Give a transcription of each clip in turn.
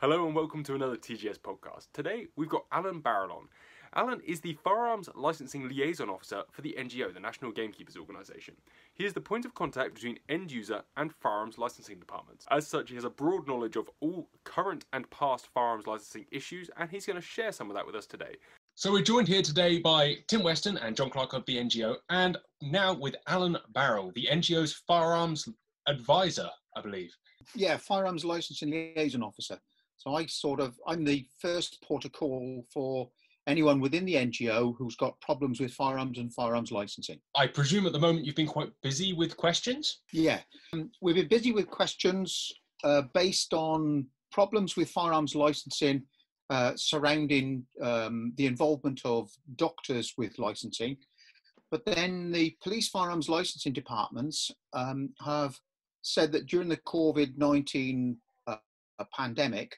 Hello and welcome to another TGS podcast. Today we've got Alan Barrell on. Alan is the Firearms Licensing Liaison Officer for the NGO, the National Gamekeepers Organisation. He is the point of contact between end user and firearms licensing departments. As such, he has a broad knowledge of all current and past firearms licensing issues, and he's going to share some of that with us today. So we're joined here today by Tim Weston and John Clark of the NGO, and now with Alan Barrell, the NGO's firearms advisor, I believe. Yeah, firearms licensing liaison officer. So I sort of, I'm the first port of call for anyone within the NGO who's got problems with firearms and firearms licensing. I presume at the moment you've been quite busy with questions? Yeah, um, we've been busy with questions uh, based on problems with firearms licensing uh, surrounding um, the involvement of doctors with licensing. But then the police firearms licensing departments um, have said that during the COVID 19 uh, pandemic,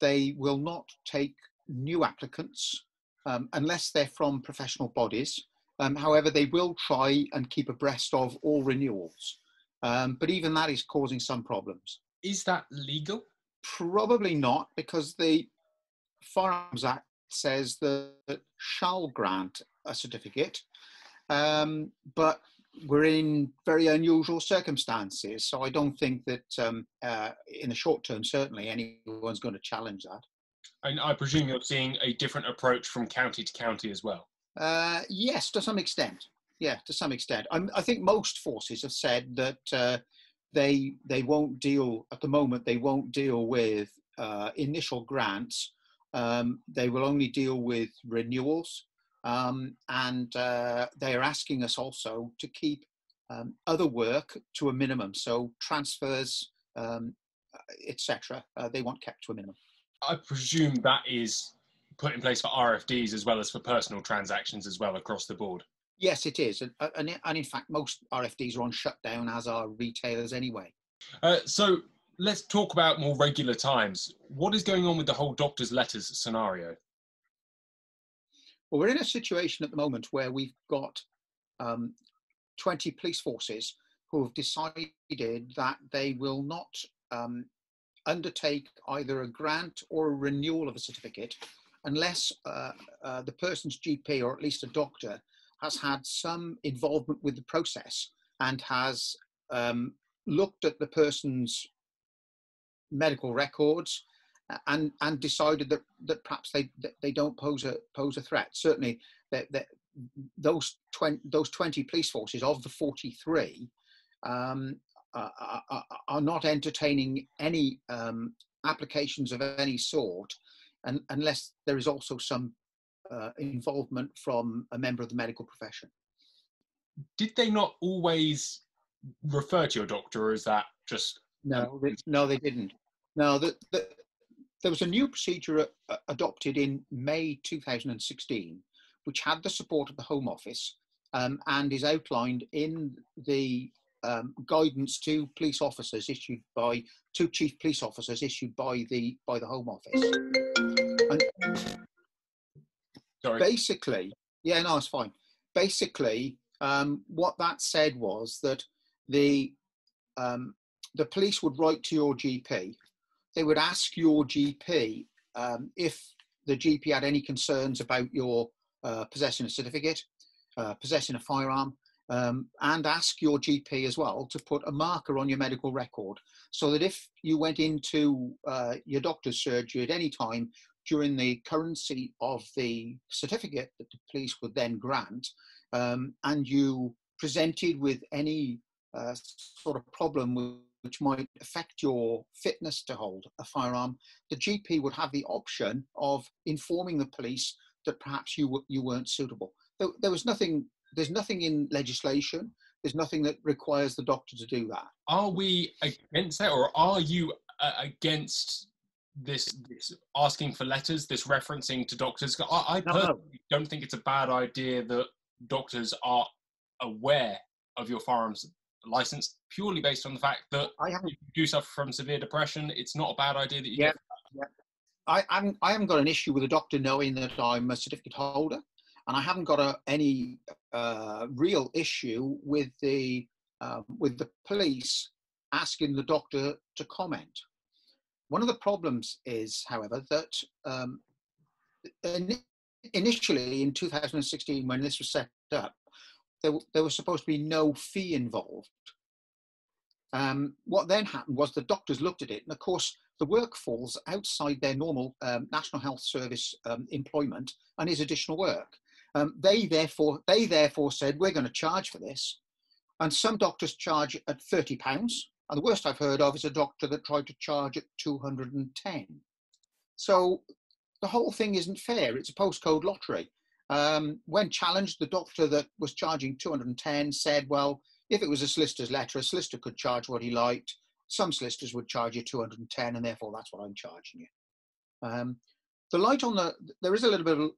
they will not take new applicants um, unless they're from professional bodies. Um, however, they will try and keep abreast of all renewals. Um, but even that is causing some problems. Is that legal? Probably not, because the Firearms Act says that shall grant a certificate, um, but we're in very unusual circumstances. So I don't think that um, uh, in the short term, certainly anyone's going to challenge that. And I presume you're seeing a different approach from county to county as well. Uh, yes, to some extent. Yeah, to some extent. I'm, i think most forces have said that uh, they they won't deal at the moment. They won't deal with uh, initial grants. Um, they will only deal with renewals. Um, and uh, they are asking us also to keep um, other work to a minimum. So transfers, um, etc. Uh, they want kept to a minimum. I presume that is put in place for RFDs as well as for personal transactions as well across the board. Yes, it is, and, and, and in fact, most RFDs are on shutdown, as are retailers anyway. Uh, so let's talk about more regular times. What is going on with the whole doctor's letters scenario? Well, we're in a situation at the moment where we've got um, 20 police forces who have decided that they will not um, undertake either a grant or a renewal of a certificate unless uh, uh, the person's GP or at least a doctor has had some involvement with the process and has um, looked at the person's medical records and and decided that that perhaps they they don't pose a pose a threat. Certainly, that, that those 20 those 20 police forces of the 43 um, are, are, are, not entertaining any um, applications of any sort, and, unless there is also some uh, involvement from a member of the medical profession. Did they not always refer to your doctor, or is that just no? They, no, they didn't. No, the, the, there was a new procedure uh, adopted in May 2016, which had the support of the Home Office um, and is outlined in the um, guidance to police officers issued by two chief police officers issued by the by the Home Office. And Sorry. Basically, yeah, no, it's fine. Basically, um, what that said was that the um, the police would write to your GP they would ask your GP um, if the GP had any concerns about your uh, possessing a certificate, uh, possessing a firearm, um, and ask your GP as well to put a marker on your medical record so that if you went into uh, your doctor's surgery at any time during the currency of the certificate that the police would then grant, um, and you presented with any uh, sort of problem with which might affect your fitness to hold a firearm, the GP would have the option of informing the police that perhaps you you weren't suitable. There, there was nothing. There's nothing in legislation. There's nothing that requires the doctor to do that. Are we against that, or are you uh, against this, this, asking for letters, this referencing to doctors? I, I personally no, no. don't think it's a bad idea that doctors are aware of your firearms license purely based on the fact that I haven't, you do suffer from severe depression. It's not a bad idea that you yeah, yeah. I haven't, I haven't got an issue with a doctor knowing that I'm a certificate holder, and I haven't got a, any uh, real issue with the um, with the police asking the doctor to comment. one of the problems is, however, that um, initially in 2016, when this was set up, there, there was supposed to be no fee involved. Um, what then happened was the doctors looked at it, and of course, the work falls outside their normal um, National Health Service um, employment and is additional work. Um, they therefore they therefore said we're going to charge for this, and some doctors charge at thirty pounds, and the worst I've heard of is a doctor that tried to charge at two hundred and ten. So the whole thing isn't fair. It's a postcode lottery. Um, when challenged, the doctor that was charging 210 said, well, if it was a solicitor's letter, a solicitor could charge what he liked. Some solicitors would charge you 210, and therefore that's what I'm charging you. Um, the light on the there is a little bit of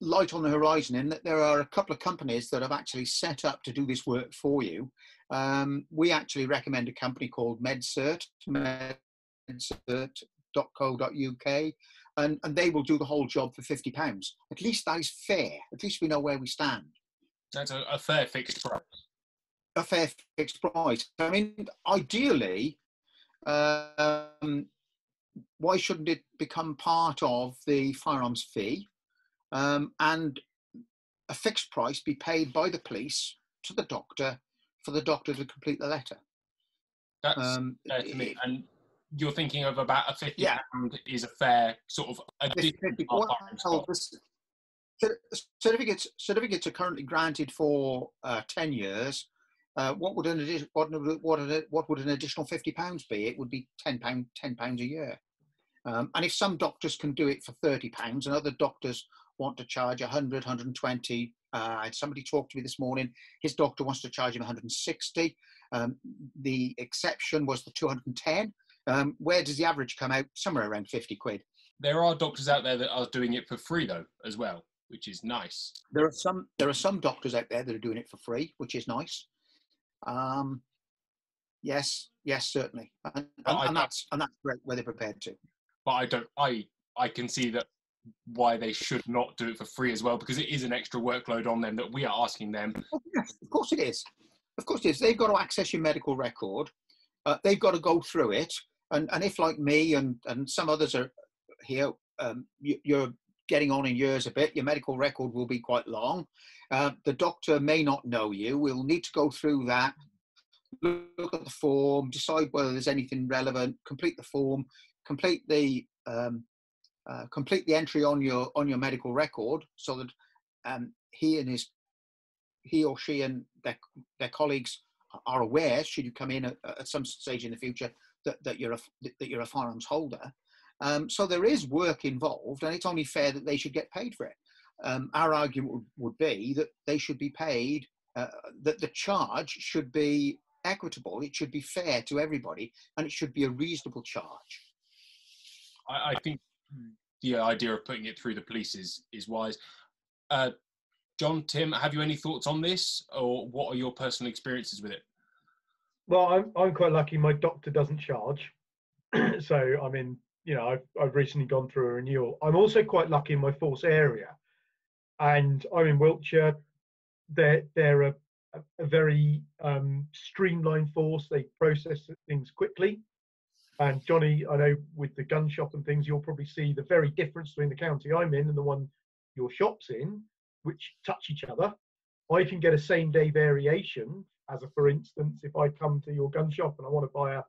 light on the horizon in that there are a couple of companies that have actually set up to do this work for you. Um, we actually recommend a company called MedCert, medcert.co.uk and, and they will do the whole job for fifty pounds. At least that is fair. At least we know where we stand. That's a, a fair fixed price. A fair fixed price. I mean, ideally, um, why shouldn't it become part of the firearms fee, um, and a fixed price be paid by the police to the doctor for the doctor to complete the letter? That's um, fair to me. And you're thinking of about a 50 yeah. pound is a fair sort of certificates certificates are currently granted for uh, 10 years uh, what would an what, what, what would an additional 50 pounds be? It would be 10 pound 10 pounds a year. Um, and if some doctors can do it for 30 pounds and other doctors want to charge 100 120 uh, I had somebody talk to me this morning. His doctor wants to charge him 160 um, the exception was the 210 um, where does the average come out? Somewhere around 50 quid. There are doctors out there that are doing it for free though, as well, which is nice. There are some. There are some doctors out there that are doing it for free, which is nice. Um, yes, yes, certainly, and, and, and that's and that's great where they're prepared to. But I don't. I I can see that why they should not do it for free as well because it is an extra workload on them that we are asking them. Oh, yes, of course it is. Of course it is. They've got to access your medical record. Uh, they've got to go through it and and if like me and and some others are here, um, you, are getting on in years a bit, your medical record will be quite long. Uh, the doctor may not know you. We'll need to go through that, look at the form, decide whether there's anything relevant, complete the form, complete the um, uh, complete the entry on your on your medical record, so that um, he and his he or she and their their colleagues are aware, should you come in at, at some stage in the future, that, that you're a that you're a firearms holder. Um, so there is work involved, and it's only fair that they should get paid for it. Um, our argument would, would, be that they should be paid, uh, that the charge should be equitable, it should be fair to everybody, and it should be a reasonable charge. I, I think the idea of putting it through the police is is wise. Uh, John, Tim, have you any thoughts on this, or what are your personal experiences with it? Well, I'm I'm quite lucky. My doctor doesn't charge, so I mean, you know, I've I've recently gone through a renewal. I'm also quite lucky in my force area, and I'm in Wiltshire. They're they're a a very um, streamlined force. They process things quickly. And Johnny, I know with the gun shop and things, you'll probably see the very difference between the county I'm in and the one your shop's in, which touch each other. I can get a same day variation as a for instance, if I come to your gun shop and I want to buy a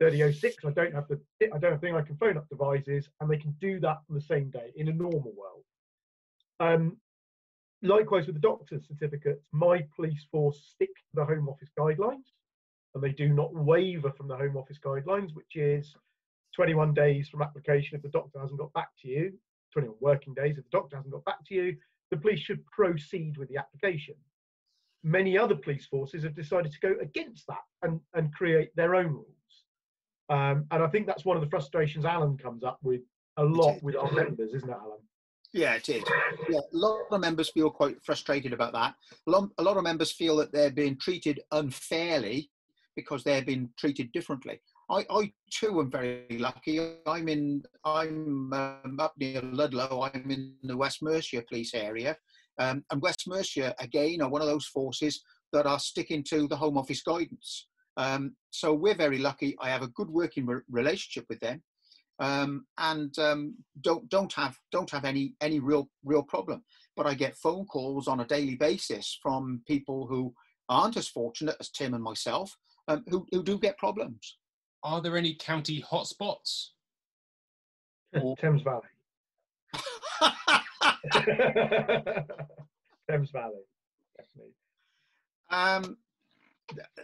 3006, I don't have the I don't think I can phone up Devizes, and they can do that on the same day in a normal world. Um, likewise with the doctor's certificates, my police force stick to the Home Office guidelines, and they do not waver from the Home Office guidelines, which is 21 days from application if the doctor hasn't got back to you, 21 working days if the doctor hasn't got back to you, the police should proceed with the application many other police forces have decided to go against that and, and create their own rules. Um, and I think that's one of the frustrations Alan comes up with a lot with our members, isn't it, Alan? Yeah, it is. Yeah, a lot of members feel quite frustrated about that. A lot, a lot of members feel that they're being treated unfairly because they're being treated differently. I, I too am very lucky. I'm in, I'm um, up near Ludlow. I'm in the West Mercia police area, um, and West Mercia, again, are one of those forces that are sticking to the Home Office guidance. Um, so we're very lucky. I have a good working re- relationship with them. um, and um, don't don't have don't have any any real real problem. But I get phone calls on a daily basis from people who aren't as fortunate as Tim and myself, um, who who do get problems. Are there any county hotspots? Or... Thames Valley. Thames Valley, definitely. Um,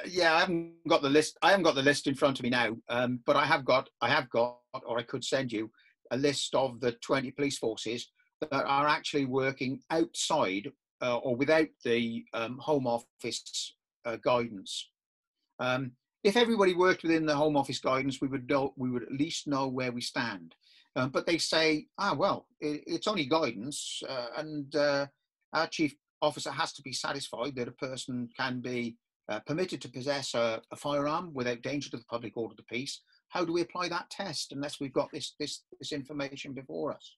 yeah, I haven't got the list. I haven't got the list in front of me now, um, but I have got, I have got, or I could send you a list of the 20 police forces that are actually working outside uh, or without the um, Home Office uh, guidance. Um, if everybody worked within the Home Office guidance, we would know, we would at least know where we stand. Um, but they say, ah, well, it, it's only guidance, uh, and uh, our chief officer has to be satisfied that a person can be uh, permitted to possess a, a, firearm without danger to the public or to the peace. How do we apply that test unless we've got this this, this information before us?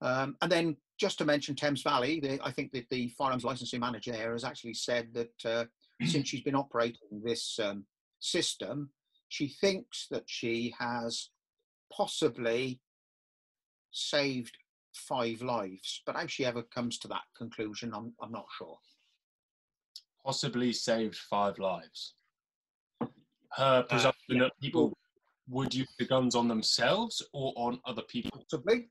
Um, and then just to mention Thames Valley, the, I think that the firearms licensing manager there has actually said that uh, since she's been operating this um, system, she thinks that she has possibly saved five lives. But how she ever comes to that conclusion, I'm, I'm not sure possibly saved five lives. Her presumption uh, yeah. that people would use the guns on themselves or on other people. Possibly,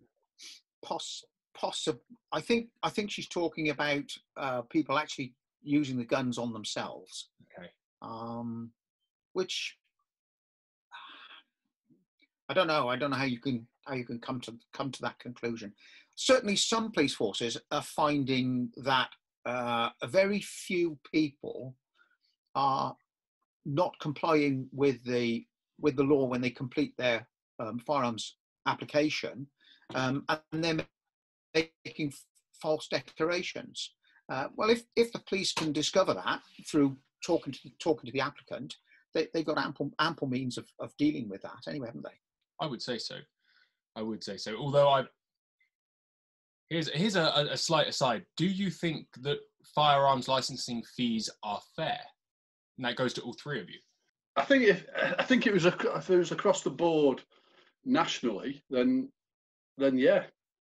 Poss- possible. I think I think she's talking about uh, people actually using the guns on themselves. Okay. Um, which I don't know. I don't know how you can how you can come to come to that conclusion. Certainly, some police forces are finding that uh, very few people are not complying with the with the law when they complete their um, firearms application, um, and they're making false declarations. Uh, well, if if the police can discover that through talking to talking to the applicant, they, they've got ample ample means of, of dealing with that anyway, haven't they? I would say so. I would say so. Although I Here's here's a, a slight aside. Do you think that firearms licensing fees are fair? And that goes to all three of you. I think if I think it was if it was across the board nationally, then then yeah.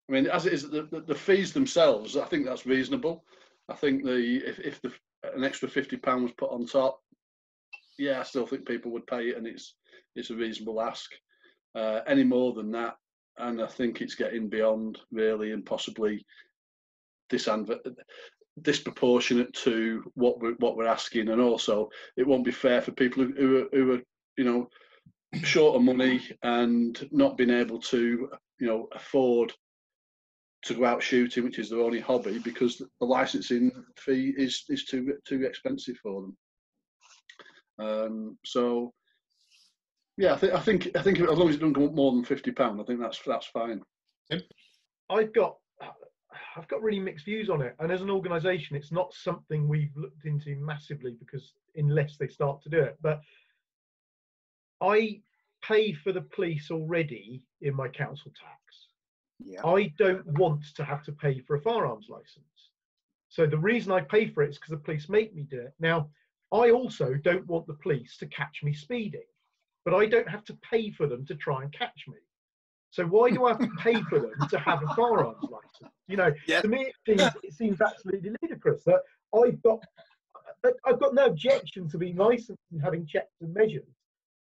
I mean, as it is, the, the, the fees themselves, I think that's reasonable. I think the if, if the, an extra fifty pound was put on top, yeah, I still think people would pay it, and it's it's a reasonable ask. Uh, any more than that, and I think it's getting beyond really and possibly disproportionate to what we're what we're asking, and also it won't be fair for people who, who are, who are you know short of money and not being able to you know afford to go out shooting, which is their only hobby, because the licensing fee is is too too expensive for them. Um, so yeah, I think I think I think as long as it doesn't go up more than fifty pound, I think that's that's fine. I've got I've got really mixed views on it, and as an organisation, it's not something we've looked into massively because unless they start to do it, but I pay for the police already in my council tax. Yeah. I don't want to have to pay for a firearms license. So the reason I pay for it is because the police make me do it. Now, I also don't want the police to catch me speeding but I don't have to pay for them to try and catch me. So why do I have to pay for them to have a firearms license? You know, yeah. to me it seems, it seems absolutely ludicrous that I've got I've got no objection to being licensed and having checks and measures.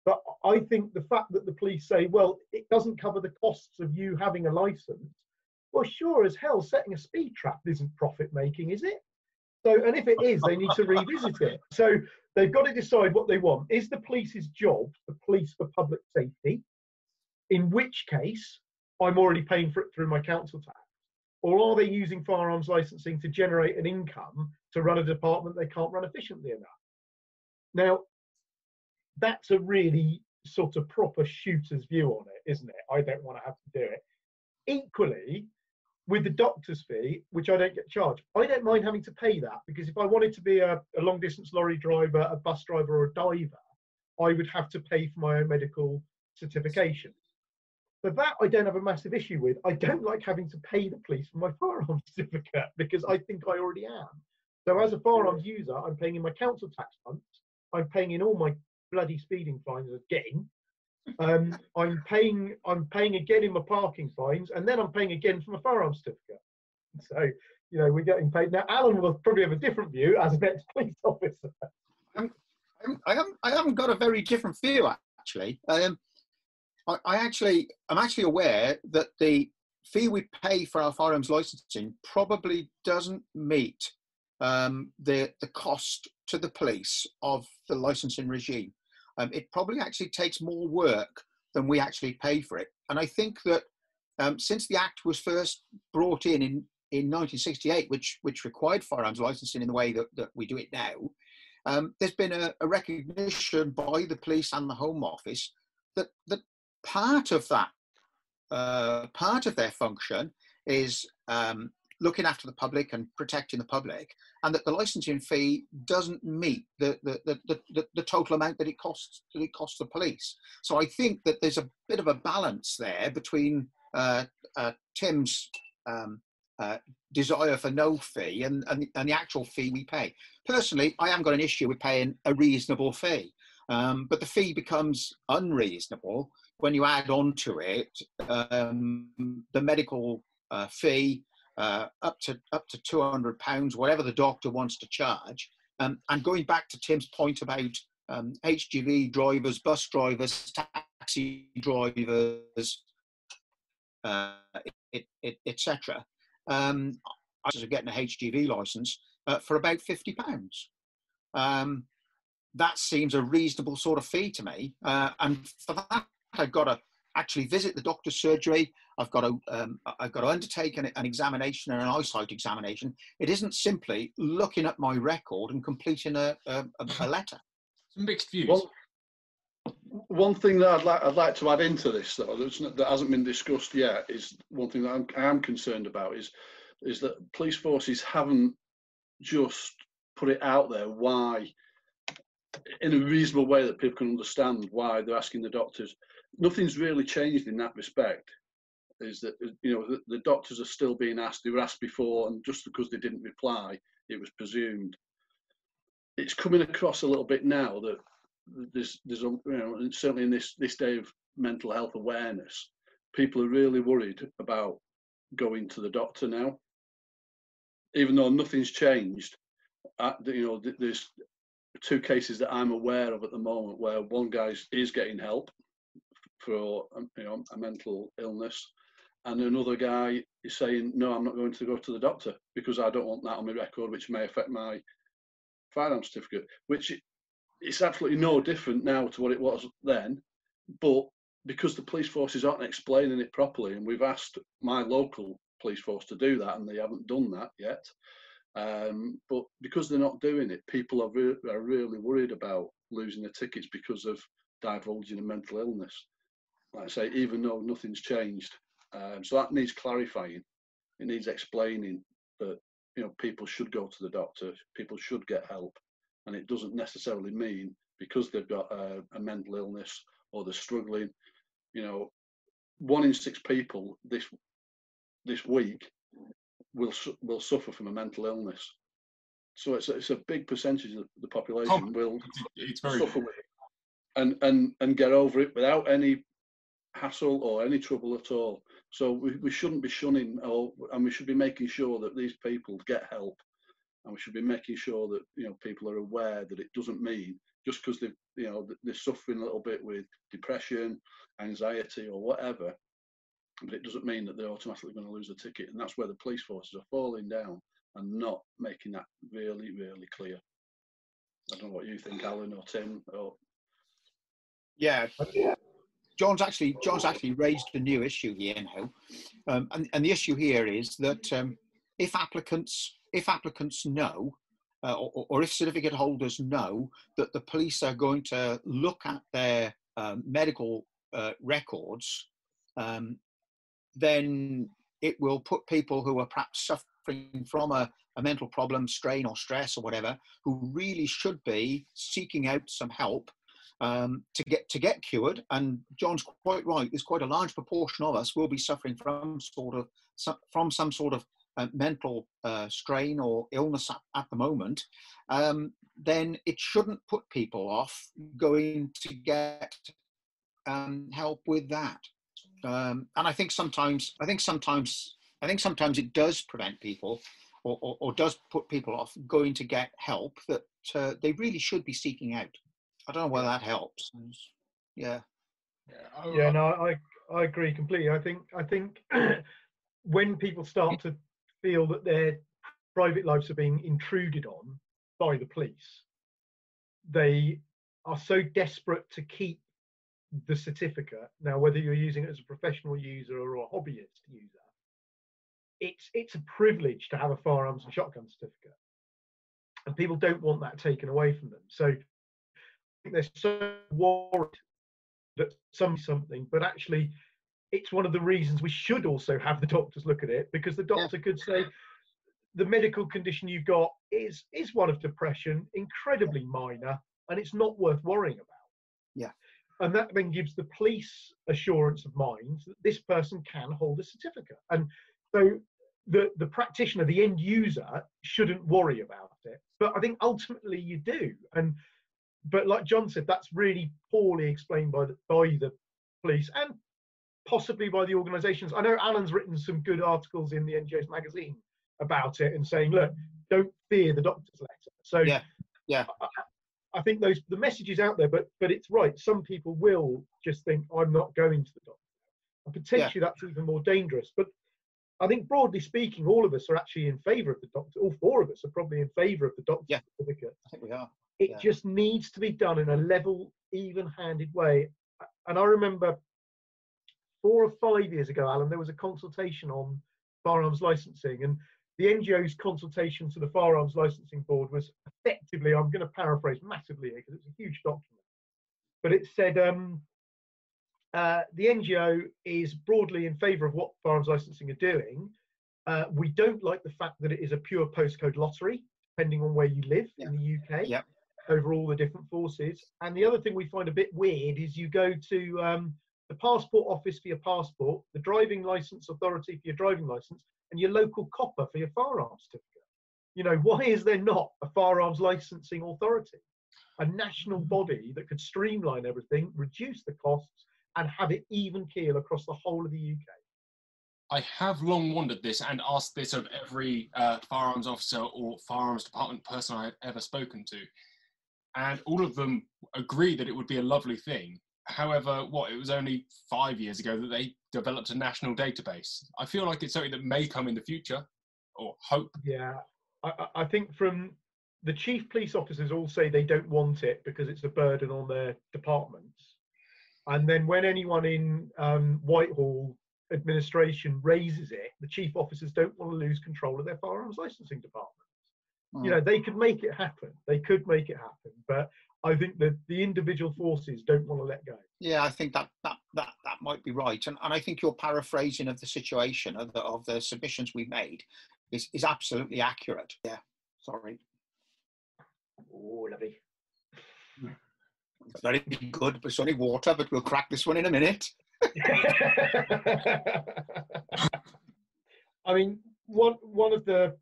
But I think the fact that the police say, well, it doesn't cover the costs of you having a license, well, sure as hell, setting a speed trap isn't profit making, is it? So, and if it is, they need to revisit it. So they've got to decide what they want. Is the police's job the police for public safety? In which case, I'm already paying for it through my council tax. Or are they using firearms licensing to generate an income to run a department they can't run efficiently enough? Now, that's a really sort of proper shooter's view on it, isn't it? I don't want to have to do it. Equally, with the doctor's fee, which I don't get charged, I don't mind having to pay that because if I wanted to be a, a long distance lorry driver, a bus driver, or a diver, I would have to pay for my own medical certification. But that I don't have a massive issue with. I don't like having to pay the police for my firearms certificate because I think I already am. So as a firearms user, I'm paying in my council tax funds. I'm paying in all my bloody speeding fines again. Um, I'm paying I'm paying again in my parking fines, and then I'm paying again for my firearms certificate. So you know we're getting paid now. Alan will probably have a different view as an ex-police officer. I haven't, I haven't got a very different view actually. Um, I, I actually I'm actually aware that the fee we pay for our firearms licensing probably doesn't meet um, the the cost to the police of the licensing regime. Um, it probably actually takes more work than we actually pay for it. And I think that um, since the Act was first brought in in, in 1968, which which required firearms licensing in the way that, that we do it now, um, there's been a, a recognition by the police and the Home Office that that part of that uh, part of their function is um, looking after the public and protecting the public, and that the licensing fee doesn't meet the the, the, the, the, total amount that it costs that it costs the police. So I think that there's a bit of a balance there between uh, uh, Tim's um, uh, desire for no fee and, and, and the actual fee we pay. Personally, I haven't got an issue with paying a reasonable fee, um, but the fee becomes unreasonable when you add on to it um, the medical uh, fee uh, up to up to 200 pounds, whatever the doctor wants to charge. Um, and going back to Tim's point about um, HGV drivers, bus drivers, taxi drivers, uh, etc. Um, I was getting a HGV license uh, for about 50 pounds. Um, that seems a reasonable sort of fee to me. Uh, and for that, I've got to actually visit the doctor's surgery. I've got to um, I've got to undertake an, an, examination and an eyesight examination. It isn't simply looking at my record and completing a, a, a letter. Some mixed views. One, one thing that I'd like I'd like to add into this though that hasn't been discussed yet is one thing that I'm, I am concerned about is is that police forces haven't just put it out there why in a reasonable way that people can understand why they're asking the doctors nothing's really changed in that respect. Is that you know the, the, doctors are still being asked? They were asked before, and just because they didn't reply, it was presumed. It's coming across a little bit now that there's there's you know certainly in this this day of mental health awareness, people are really worried about going to the doctor now. Even though nothing's changed, uh, you know there's two cases that I'm aware of at the moment where one guy is getting help for um, you know a mental illness, and another guy is saying, "No, I'm not going to go to the doctor because I don't want that on my record, which may affect my firearm certificate." Which it's absolutely no different now to what it was then, but because the police forces aren't explaining it properly, and we've asked my local police force to do that, and they haven't done that yet. Um, but because they're not doing it, people are, re- are really worried about losing their tickets because of divulging a mental illness like I say, even though nothing's changed. Um, so that needs clarifying. It needs explaining that you know people should go to the doctor, people should get help, and it doesn't necessarily mean because they've got a, a mental illness or they're struggling. You know, one in six people this this week will will suffer from a mental illness. So it's a, it's a big percentage of the population oh, will it's very suffer with it and and and get over it without any hassle or any trouble at all. So we, we shouldn't be shunning, or, and we should be making sure that these people get help, and we should be making sure that you know people are aware that it doesn't mean just because they you know they're suffering a little bit with depression, anxiety, or whatever, but it doesn't mean that they're automatically going to lose a ticket, and that's where the police forces are falling down and not making that really really clear. I don't know what you think, Alan or Tim or. Yeah, John's actually John's actually raised a new issue here now, um, and, and the issue here is that um, if applicants if applicants know, uh, or, or, if certificate holders know that the police are going to look at their um, medical uh, records, um, then it will put people who are perhaps suffering from a, a mental problem, strain or stress or whatever, who really should be seeking out some help um, to get to get cured. And John's quite right. There's quite a large proportion of us will be suffering from sort of from some sort of uh, mental uh, strain or illness at, at the moment. Um, then it shouldn't put people off going to get um, help with that. Um, and I think sometimes, I think sometimes, I think sometimes it does prevent people, or, or, or does put people off going to get help that uh, they really should be seeking out. I don't know whether that helps. Yeah. Yeah, Yeah, no, I I agree completely. I think I think when people start to feel that their private lives are being intruded on by the police, they are so desperate to keep the certificate. Now, whether you're using it as a professional user or a hobbyist user, it's it's a privilege to have a firearms and shotgun certificate, and people don't want that taken away from them. So I think they're so worried that some something, but actually, it's one of the reasons we should also have the doctors look at it because the doctor could say the medical condition you've got is is one of depression, incredibly minor, and it's not worth worrying about. Yeah. And that then gives the police assurance of mind that this person can hold a certificate. And so the, the practitioner, the end user, shouldn't worry about it. But I think ultimately you do. And but like John said, that's really poorly explained by the by the police and possibly by the organisations. I know Alan's written some good articles in the NGOs magazine about it and saying, look, don't fear the doctor's letter. So Yeah, yeah. I, I think those the message is out there, but but it's right. Some people will just think I'm not going to the doctor, and potentially that's even more dangerous. But I think broadly speaking, all of us are actually in favour of the doctor. All four of us are probably in favour of the doctor's Yeah. certificate. I think we are. It Yeah. just needs to be done in a level, even-handed way. And I remember four or five years ago, Alan, there was a consultation on firearms licensing, and the NGO's consultation to the Firearms Licensing Board was effectively, I'm going to paraphrase massively here because it's a huge document, but it said um, uh, the NGO is broadly in favour of what firearms licensing are doing. Uh, we don't like the fact that it is a pure postcode lottery, depending on where you live in the UK Yep. Over all the different forces. And the other thing we find a bit weird is you go to um, the passport office for your passport, the driving license authority for your driving license, and your local copper for your firearms certificate. You know, why is there not a firearms licensing authority, a national body that could streamline everything, reduce the costs, and have it even keel across the whole of the UK? I have long wondered this and asked this of every uh, firearms officer or firearms department person I've ever spoken to. And all of them agree that it would be a lovely thing. However, what, it was only five years ago that they developed a national database. I feel like it's something that may come in the future, or hope. Yeah, I, I- I think from the chief police officers all say they don't want it because it's a burden on their departments. And then when anyone in um, Whitehall administration raises it, the chief officers don't want to lose control of their firearms licensing department. You Mm. know, they could make it happen. They could make it happen, but I think that the individual forces don't want to let go. Yeah, I think that that that, that might be right, and and I think your paraphrasing of the situation of the of the submissions we made is is absolutely accurate. Yeah, sorry, Oh, lovely. it's very good, but it's only water. But we'll crack this one in a minute. I mean, one one of the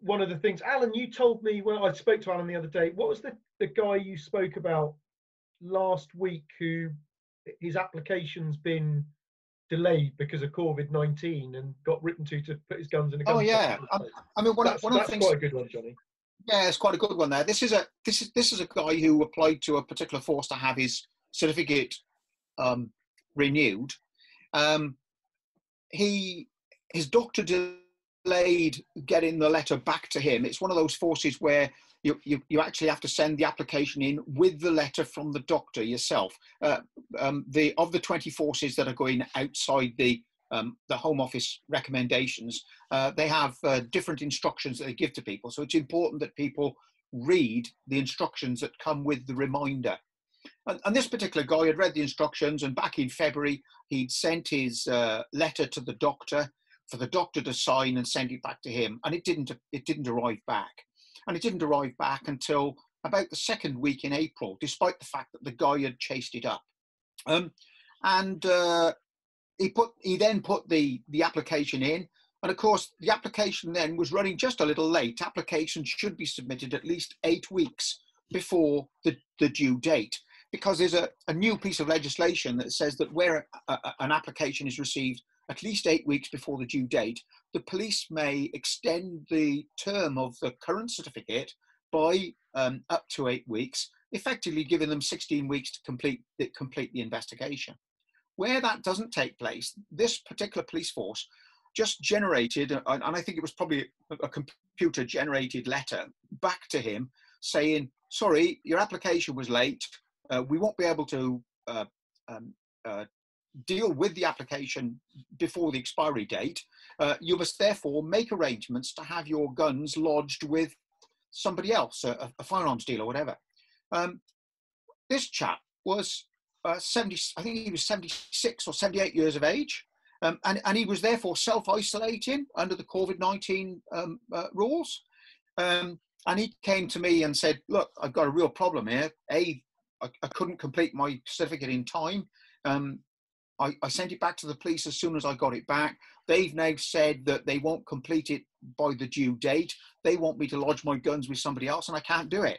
one of the things, Alan, you told me when I spoke to Alan the other day. What was the the guy you spoke about last week who his application's been delayed because of COVID nineteen and got written to to put his guns in a gun. Oh yeah, shop? um, I mean one of, that's, one of the that's things. quite a good one, Johnny. Yeah, it's quite a good one there. This is a this is this is a guy who applied to a particular force to have his certificate um, renewed. Um, he his doctor delayed getting the letter back to him. It's one of those forces where you, you, you actually have to send the application in with the letter from the doctor yourself. Uh, um, the of the 20 forces that are going outside the um, the Home Office recommendations, uh, they have uh, different instructions that they give to people. So it's important that people read the instructions that come with the reminder. And, and this particular guy had read the instructions, and back in February, he'd sent his uh, letter to the doctor for the doctor to sign and send it back to him, and it didn't. It didn't arrive back, and it didn't arrive back until about the second week in April, despite the fact that the guy had chased it up. Um, and uh, he put he then put the the application in, and of course the application then was running just a little late. Applications should be submitted at least eight weeks before the, the due date because there's a, a new piece of legislation that says that where a, a, an application is received at least eight weeks before the due date, the police may extend the term of the current certificate by um, up to eight weeks, effectively giving them 16 weeks to complete the, complete the investigation. Where that doesn't take place, this particular police force just generated, and I think it was probably a computer generated letter back to him saying, sorry, your application was late. Uh, we won't be able to uh, um, uh, deal with the application before the expiry date. Uh, you must therefore make arrangements to have your guns lodged with somebody else, a, a firearms dealer, whatever. Um, this chap was uh, 70, I think he was 76 or 78 years of age. Um, and, and he was therefore self-isolating under the COVID-19 um, uh, rules. Um, and he came to me and said, look, I've got a real problem here. A, I, I couldn't complete my certificate in time. Um, I, I, sent it back to the police as soon as I got it back. They've now said that they won't complete it by the due date. They want me to lodge my guns with somebody else, and I can't do it.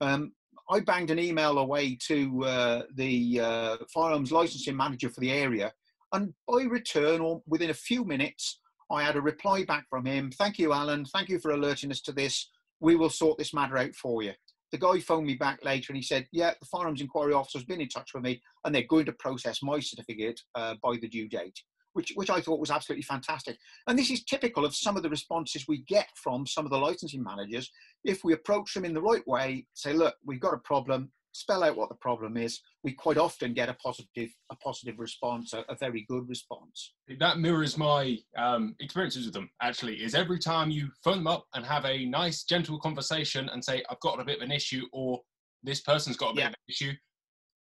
Um, I banged an email away to uh, the uh, firearms licensing manager for the area, and by return, or within a few minutes, I had a reply back from him. Thank you, Alan. Thank you for alerting us to this. We will sort this matter out for you. The guy phoned me back later and he said, Yeah, the firearms inquiry officer has been in touch with me and they're going to process my certificate uh, by the due date, which, which I thought was absolutely fantastic. And this is typical of some of the responses we get from some of the licensing managers. If we approach them in the right way, say, Look, we've got a problem, spell out what the problem is, we quite often get a positive, a positive response, a, a very good response. That mirrors my um, experiences with them. Actually, is every time you phone them up and have a nice, gentle conversation and say, "I've got a bit of an issue," or "This person's got a bit yeah. of an issue,"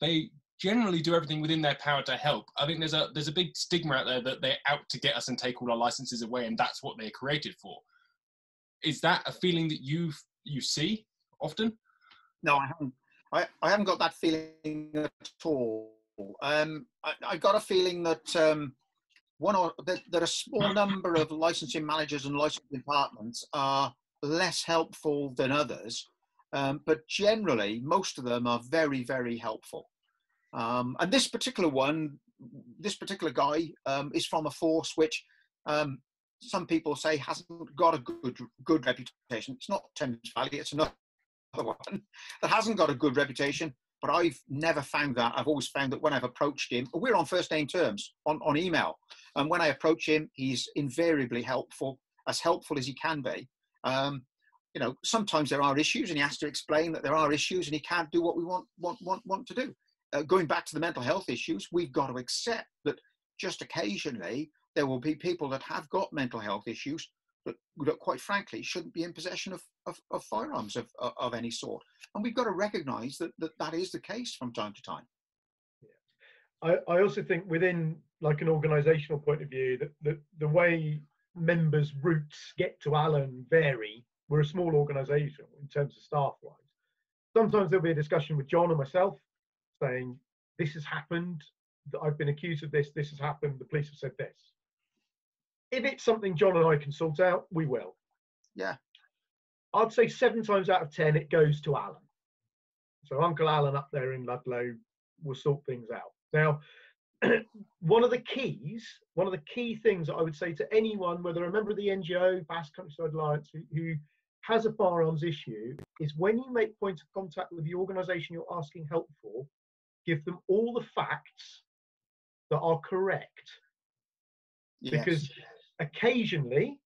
they generally do everything within their power to help. I think there's a there's a big stigma out there that they're out to get us and take all our licenses away, and that's what they're created for. Is that a feeling that you you see often? No, I haven't. I, I haven't got that feeling at all. Um, I, I got a feeling that um, one or that, that a small number of licensing managers and licensing departments are less helpful than others, um, but generally most of them are very very helpful. Um, and this particular one, this particular guy um, is from a force which um, some people say hasn't got a good good reputation. It's not Thames Valley; it's another one that hasn't got a good reputation. But I've never found that. I've always found that when I've approached him, we're on first name terms on, on email. And when I approach him, he's invariably helpful, as helpful as he can be. Um, you know, sometimes there are issues, and he has to explain that there are issues, and he can't do what we want want want, want to do. Uh, going back to the mental health issues, we've got to accept that just occasionally there will be people that have got mental health issues but, but quite frankly shouldn't be in possession of, of, of firearms of, of, any sort. And we've got to recognise that, that that is the case from time to time. I, I also think within like an organisational point of view, that the, the way members' routes get to Alan vary. We're a small organisation in terms of staff wise. Sometimes there'll be a discussion with John and myself saying, This has happened, I've been accused of this, this has happened, the police have said this if it's something John and I can sort out, we will. Yeah. I'd say seven times out of ten it goes to Alan. So Uncle Alan up there in Ludlow will sort things out. Now, one of the keys, one of the key things that I would say to anyone, whether a member of the NGO, BASC Countryside Alliance, who, who has a firearms issue, is when you make point of contact with the organisation you're asking help for, give them all the facts that are correct. Yes. Because occasionally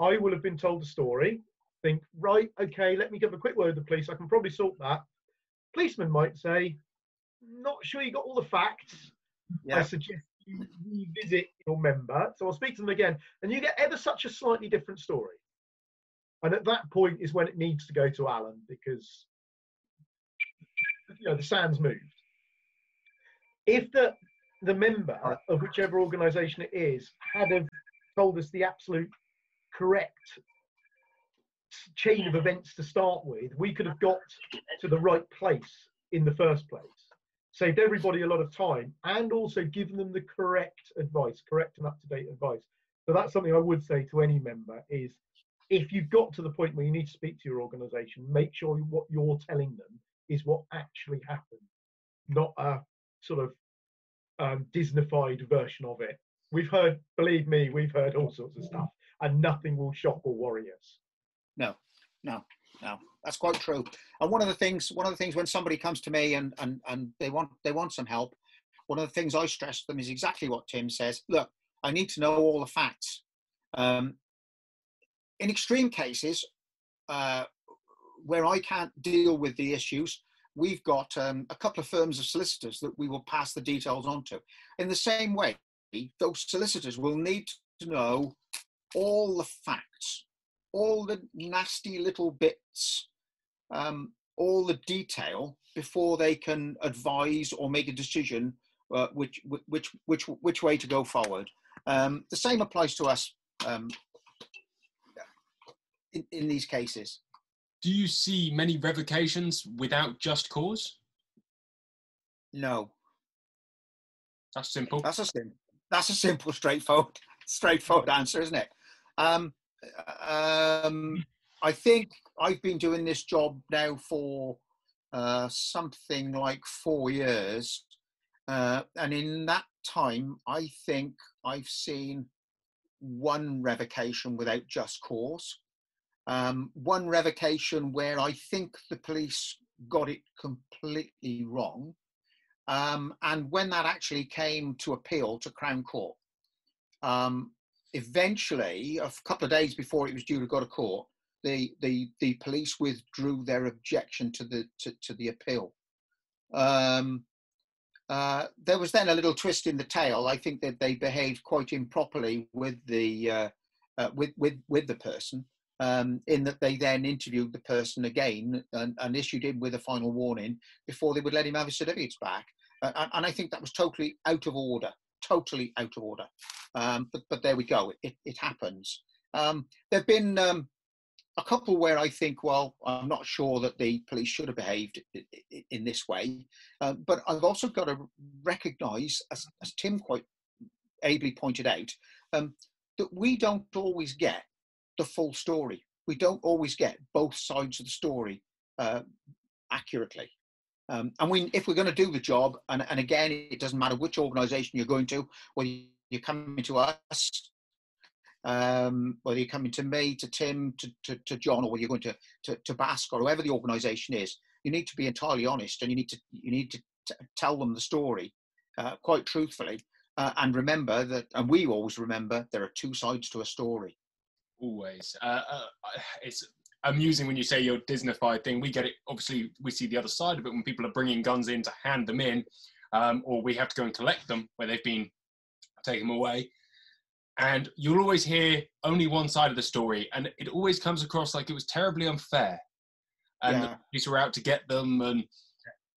I will have been told a story, think, right, okay, let me give a quick word to the police. I can probably sort that. Policeman might say, not sure you got all the facts. Yeah. I suggest you revisit your member. So I'll speak to them again. And you get ever such a slightly different story. And at that point is when it needs to go to Alan because you know the sand's moved. If the the member of whichever organisation it is had have told us the absolute correct chain of events to start with, we could have got to the right place in the first place. Saved everybody a lot of time and also given them the correct advice, correct and up to date advice. So that's something I would say to any member is if you've got to the point where you need to speak to your organization, make sure what you're telling them is what actually happened. not a sort of um, Disneyfied version of it. We've heard, believe me, we've heard all sorts of stuff, and nothing will shock or worry us. No, no, no. That's quite true. And one of the things, one of the things when somebody comes to me and and and they want they want some help, one of the things I stress to them is exactly what Tim says. Look, I need to know all the facts. Um, in extreme cases, uh, where I can't deal with the issues, we've got um, a couple of firms of solicitors that we will pass the details on to. In the same way, those solicitors will need to know all the facts, all the nasty little bits, um, all the detail before they can advise or make a decision uh, which which which which way to go forward. Um, the same applies to us um, in, in these cases. Do you see many revocations without just cause? No. That's simple. That's a simple. That's a simple, straightforward, straightforward answer, isn't it? Um, um, I think I've been doing this job now for uh, something like four years, uh, and in that time, I think I've seen one revocation without just cause. Um, one revocation where I think the police got it completely wrong. Um, and when that actually came to appeal to Crown Court, um, eventually, a couple of days before it was due to go to court, the, the, the police withdrew their objection to the, to, to the appeal. Um, uh, there was then a little twist in the tail. I think that they behaved quite improperly with the uh, uh, with with with the person, um, in that they then interviewed the person again and, and, issued him with a final warning before they would let him have his certificates back. Uh, and, and, I think that was totally out of order, totally out of order. Um, but, but there we go, it, it happens. Um, there have been um, a couple where I think, well, I'm not sure that the police should have behaved in this way. Uh, but I've also got to recognise, as, as, Tim quite ably pointed out, um, that we don't always get the full story. We don't always get both sides of the story uh, accurately. Um, and we, if we're going to do the job, and, and again, it doesn't matter which organisation you're going to, whether you're coming to us, um, whether you're coming to me, to Tim, to, to, to John, or whether you're going to, to, to BASC or whoever the organisation is, you need to be entirely honest and you need to, you need to t- tell them the story uh, quite truthfully. Uh, and remember that, and we always remember, there are two sides to a story always. Uh, uh, it's amusing when you say your Disneyfied thing. We get it. Obviously, we see the other side of it when people are bringing guns in to hand them in, um, or we have to go and collect them where they've been taken away. And you'll always hear only one side of the story, and it always comes across like it was terribly unfair. And yeah. the police were out to get them, and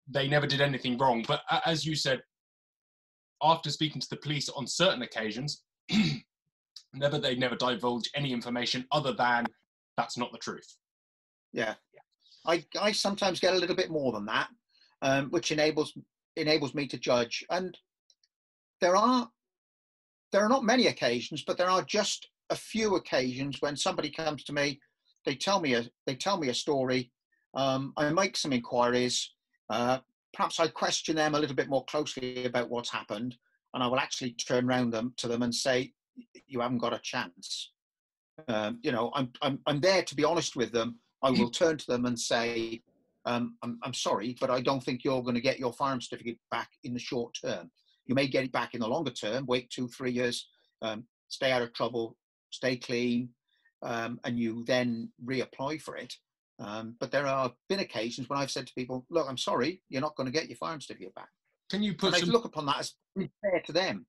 they never did anything wrong. But as you said, after speaking to the police on certain occasions, never they never divulge any information other than that's not the truth. Yeah, I I sometimes get a little bit more than that, um, which enables enables me to judge. And there are there are not many occasions, but there are just a few occasions when somebody comes to me, they tell me a they tell me a story. Um, I make some inquiries. Uh, perhaps I question them a little bit more closely about what's happened, and I will actually turn around them to them and say, you haven't got a chance. Um, you know, I'm, I'm, I'm there to be honest with them. I will turn to them and say, um, I'm, I'm sorry, but I don't think you're going to get your firearm certificate back in the short term. You may get it back in the longer term, wait two, three years, um, stay out of trouble, stay clean, um, and you then reapply for it. Um, but there have been occasions when I've said to people, look, I'm sorry, you're not going to get your firearm certificate back. Can you put and some... I look upon that as fair to them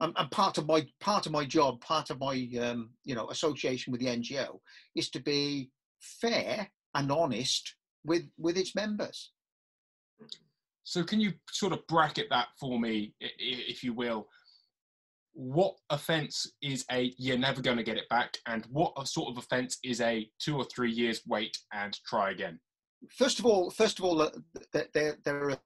and, and, part of my part of my job, part of my um, you know association with the NGO, is to be fair and honest with with its members. So, can you sort of bracket that for me, if you will? What offence is a you're never going to get it back, and what sort of offence is a two or three years wait and try again? First of all, first of all, uh, there there are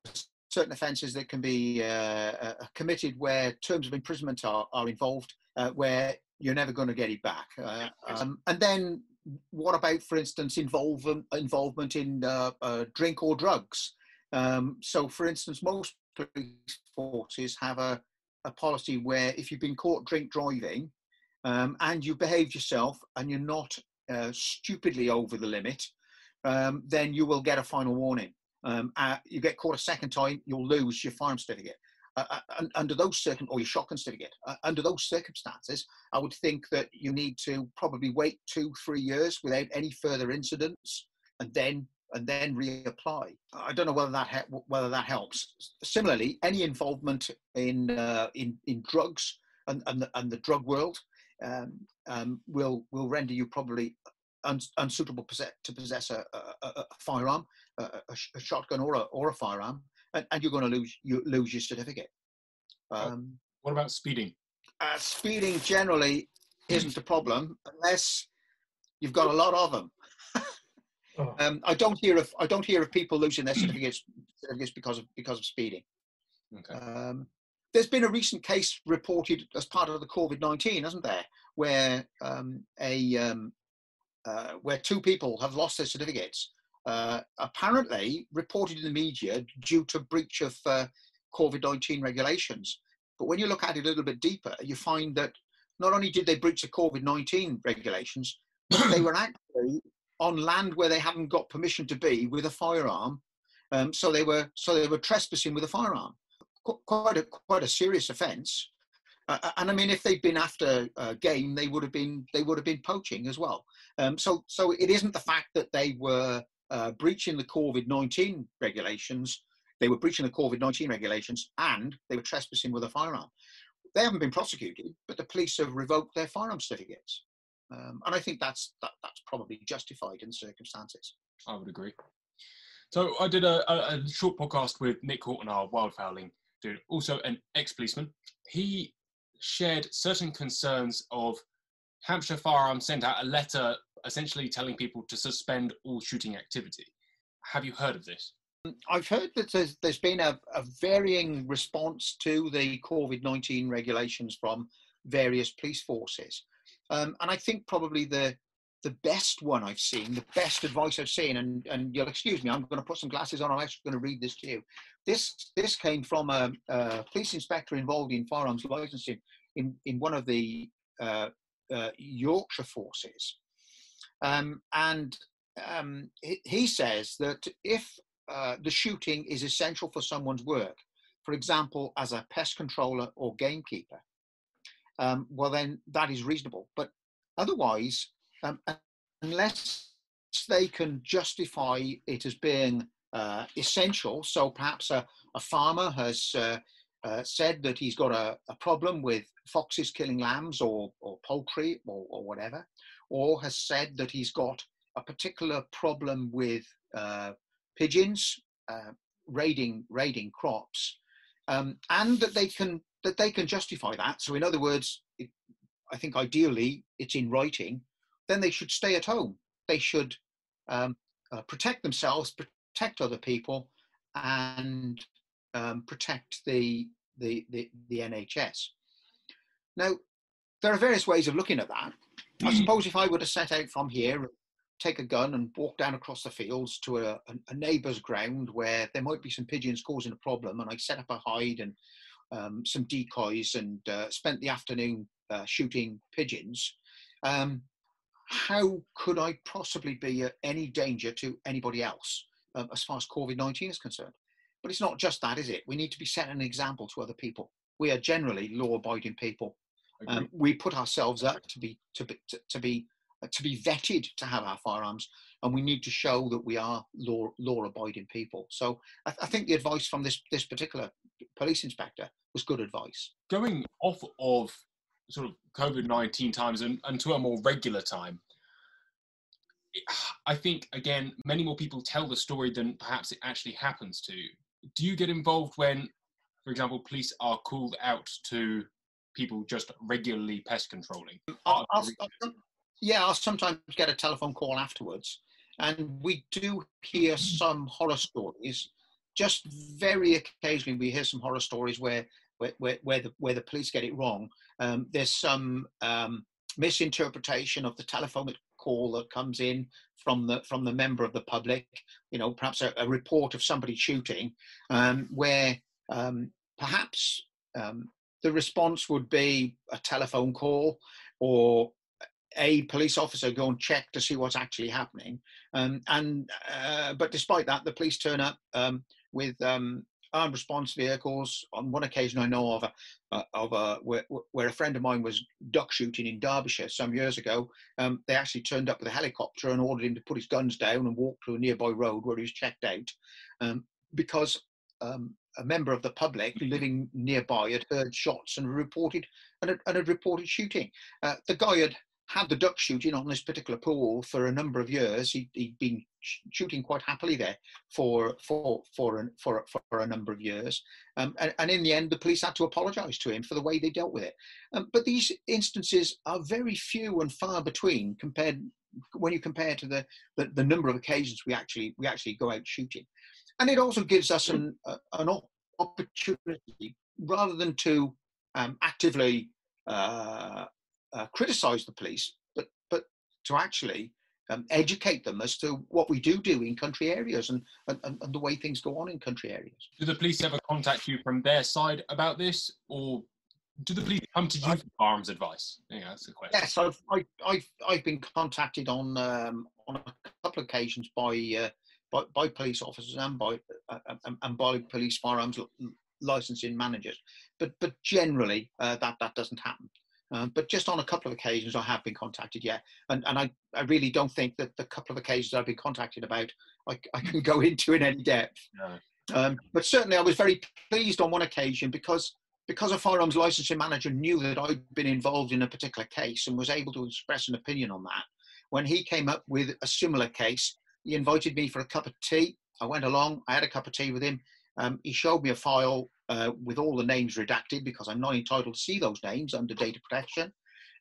certain offences that can be uh, uh, committed where terms of imprisonment are, are involved, uh, where you're never going to get it back. Uh, um, and then what about, for instance, involvement, involvement in uh, uh, drink or drugs? Um, so, for instance, most police forces have a, a policy where if you've been caught drink driving um, and you behaved yourself and you're not uh, stupidly over the limit, um, then you will get a final warning. Um, uh, you get caught a second time, you'll lose your firearm certificate. Uh, uh under those circum or your shotgun certificate, uh, under those circumstances, I would think that you need to probably wait two, three years without any further incidents, and then and then reapply. I don't know whether that whether that helps. Similarly, any involvement in uh, in in drugs and and the, and the drug world um, um, will will render you probably un, unsuitable to possess a, a, a firearm, a, a, shotgun or a or a firearm, and, and you're going to lose you lose your certificate. Um, what about speeding? Uh, speeding generally isn't a problem unless you've got a lot of them. Oh. Um, I don't hear of I don't hear of people losing their certificates, certificates because of because of speeding. Okay. Um, there's been a recent case reported as part of the COVID nineteen, hasn't there, where um, a um, uh, where two people have lost their certificates, uh, apparently reported in the media due to breach of uh, COVID nineteen regulations. But when you look at it a little bit deeper, you find that not only did they breach the COVID nineteen regulations, but they were actually on land where they hadn't got permission to be with a firearm. Um, so they were so they were trespassing with a firearm. Qu- quite a quite a serious offence. Uh, uh, and I mean, if they'd been after uh, game, they would have been they would have been poaching as well. Um, so so it isn't the fact that they were uh, breaching the COVID nineteen regulations. They were breaching the COVID nineteen regulations, and they were trespassing with a firearm. They haven't been prosecuted, but the police have revoked their firearm certificates. Um, and I think that's that, that's probably justified in circumstances. I would agree. So I did a, a, a short podcast with Nick Horton, our wildfowling dude, also an ex-policeman. He shared certain concerns of Hampshire Firearms sent out a letter essentially telling people to suspend all shooting activity. Have you heard of this? I've heard that there's, there's been a, a varying response to the COVID 19 regulations from various police forces. Um, and I think probably the the best one I've seen, the best advice I've seen, and, and you'll excuse me, I'm going to put some glasses on. I'm actually going to read this to you. This this came from a, a police inspector involved in firearms licensing in, in one of the uh, uh, Yorkshire forces. Um, and um, he, says that if uh, the shooting is essential for someone's work, for example, as a pest controller or gamekeeper, um, well, then that is reasonable. But otherwise, um, unless they can justify it as being uh, essential, so perhaps a, a farmer has uh, uh, said that he's got a, a, problem with foxes killing lambs or, or poultry or, or, whatever, or has said that he's got a particular problem with uh, pigeons uh, raiding raiding crops, um, and that they can that they can justify that. So, in other words, it, I think ideally it's in writing. Then they should stay at home. They should um, uh, protect themselves, protect other people, and um, protect the, the, the the NHS. Now, there are various ways of looking at that. I mm. suppose if I were to set out from here, take a gun and walk down across the fields to a, a, a neighbour's ground where there might be some pigeons causing a problem, and I set up a hide and um, some decoys and uh, spent the afternoon uh, shooting pigeons, um, how could I possibly be any danger to anybody else um, as far as COVID 19 is concerned? But it's not just that, is it? We need to be setting an example to other people. We are generally law abiding people. Um, we put ourselves up to be, to be, to, to be uh, to be vetted to have our firearms, and we need to show that we are law law abiding people. So I, th- I, think the advice from this this particular police inspector was good advice. Going off of sort of COVID nineteen times and, and to a more regular time, I think again many more people tell the story than perhaps it actually happens to. Do you get involved when, for example, police are called out to people just regularly pest controlling? I'll, I'll, yeah, I'll sometimes get a telephone call afterwards, and we do hear some horror stories. Just very occasionally, we hear some horror stories where where, where, where the where the police get it wrong. Um, there's some um, misinterpretation of the telephone call that comes in from the from the member of the public, you know, perhaps a, a report of somebody shooting, um, where um, perhaps um, the response would be a telephone call or a police officer go and check to see what's actually happening. Um, and uh, but despite that, the police turn up um, with um, armed response vehicles. On one occasion, I know of a, of a where, where, a friend of mine was duck shooting in Derbyshire some years ago. Um, they actually turned up with a helicopter and ordered him to put his guns down and walk to a nearby road where he was checked out, um, because um, a member of the public living nearby had heard shots and reported and had, and had reported shooting. Uh, the guy had had the duck shooting on this particular pool for a number of years. He, had been shooting quite happily there for for for for, for a number of years, um, and, and, in the end, the police had to apologise to him for the way they dealt with it. Um, but these instances are very few and far between compared when you compare to the, the, the number of occasions we actually we actually go out shooting, and it also gives us an an opportunity rather than to um, actively uh, uh, criticize the police, but but to actually um, educate them as to what we do do in country areas and, and, and the way things go on in country areas. Do the police ever contact you from their side about this, or do the police come to you for firearms advice? Yeah, that's the question. Yes, I've I, I've I've been contacted on um, on a couple of occasions by uh, by, by police officers and by uh, and, and by police firearms licensing managers, but but generally uh, that that doesn't happen. Um, but just on a couple of occasions, I have been contacted, yeah. And, and I, I really don't think that the couple of occasions I've been contacted about, I, I can go into in any depth. No. Um, but certainly, I was very pleased on one occasion because because a firearms licensing manager knew that I'd been involved in a particular case and was able to express an opinion on that. When he came up with a similar case, he invited me for a cup of tea. I went along. I had a cup of tea with him. Um, he showed me a file uh, with all the names redacted because I'm not entitled to see those names under data protection.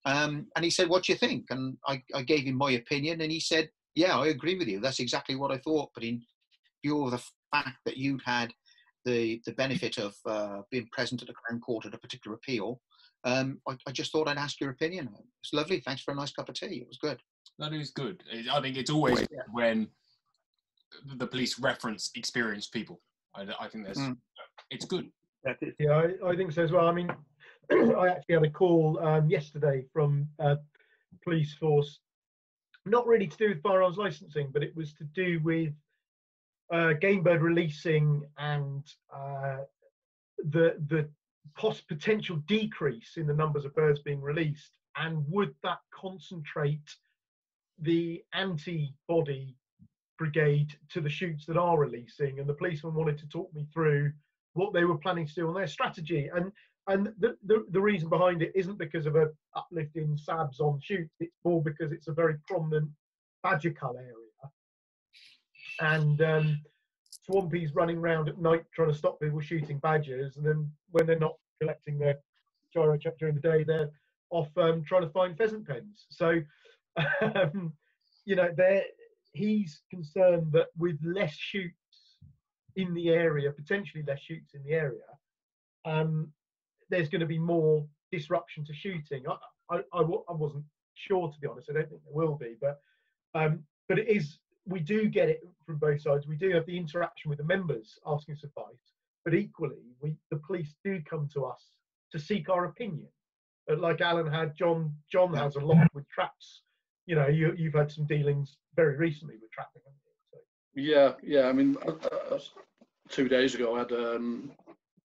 Um, and he said, What do you think? And I, I, gave him my opinion, and he said, Yeah, I agree with you. That's exactly what I thought. But in view of the fact that you'd had the, the benefit of uh, being present at the Crown Court at a particular appeal, um, I, I, just thought I'd ask your opinion. It's lovely. Thanks for a nice cup of tea. It was good. That is good. I think it's always yeah. when the police reference experienced people. I, I think that's mm. it's good. Yeah, I, I, think so as well. I mean, I actually had a call um, yesterday from uh, police force, not really to do with firearms licensing, but it was to do with uh, game bird releasing and uh, the the post potential decrease in the numbers of birds being released, and would that concentrate the antibody brigade to the shoots that are releasing? And the policeman wanted to talk me through what they were planning to do on their strategy. And and the, the, the reason behind it isn't because of a uplift in SABs on shoots, it's more because it's a very prominent badger cull area. And um, Swampy's running around at night trying to stop people shooting badgers, and then when they're not collecting their giro during the day, they're off um, trying to find pheasant pens. So, um, you know, he's concerned that with less shoots in the area, potentially less shoots in the area, um, there's going to be more disruption to shooting. I, I, I, I, wasn't sure, to be honest. I don't think there will be, but um, but it is. We do get it from both sides. We do have the interaction with the members asking us advice, but equally, we the police do come to us to seek our opinion. But like Alan had, John John has a lot with traps. You know, you, you've had some dealings very recently with trapping. Yeah, yeah. I mean, uh, uh, two days ago, I had um,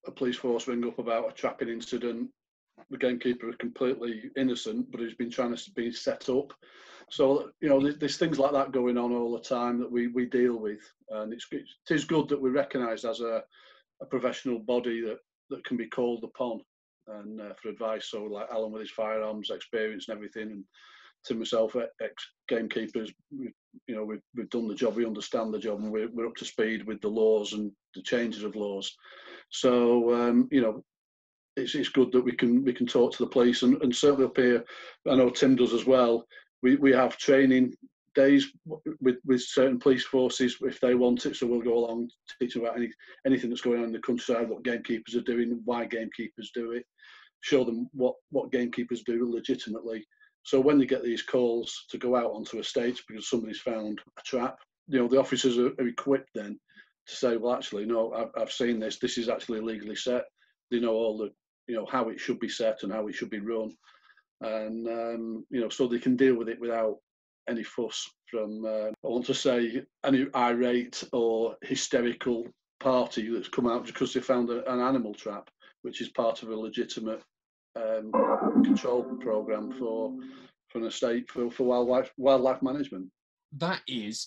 a police force ring up about a trapping incident. The gamekeeper is completely innocent, but he's been trying to be set up. So you know, there's, there's, things like that going on all the time that we, we deal with, and it's it is good that we're recognised as a, a professional body that that can be called upon and uh, for advice. So like Alan with his firearms experience and everything, and to myself, ex gamekeepers, you know, we've, we've done the job, we understand the job, and we're, we're up to speed with the laws and the changes of laws. So, um, you know, it's, it's good that we can we can talk to the police, and, and certainly up here, I know Tim does as well. We, we have training days with, with certain police forces if they want it. So we'll go along, teach them about any, anything that's going on in the countryside, what gamekeepers are doing, why gamekeepers do it, show them what, what gamekeepers do legitimately So when they get these calls to go out onto estates because somebody's found a trap, you know, the officers are, are equipped then to say, well, actually, no, I've, I've seen this. This is actually legally set. They know all the, you know, how it should be set and how it should be run, and um, you know, so they can deal with it without any fuss from, uh, I want to say, any irate or hysterical party that's come out because they found a, an animal trap, which is part of a legitimate um, control program for for an estate for, for wildlife wildlife management. That is,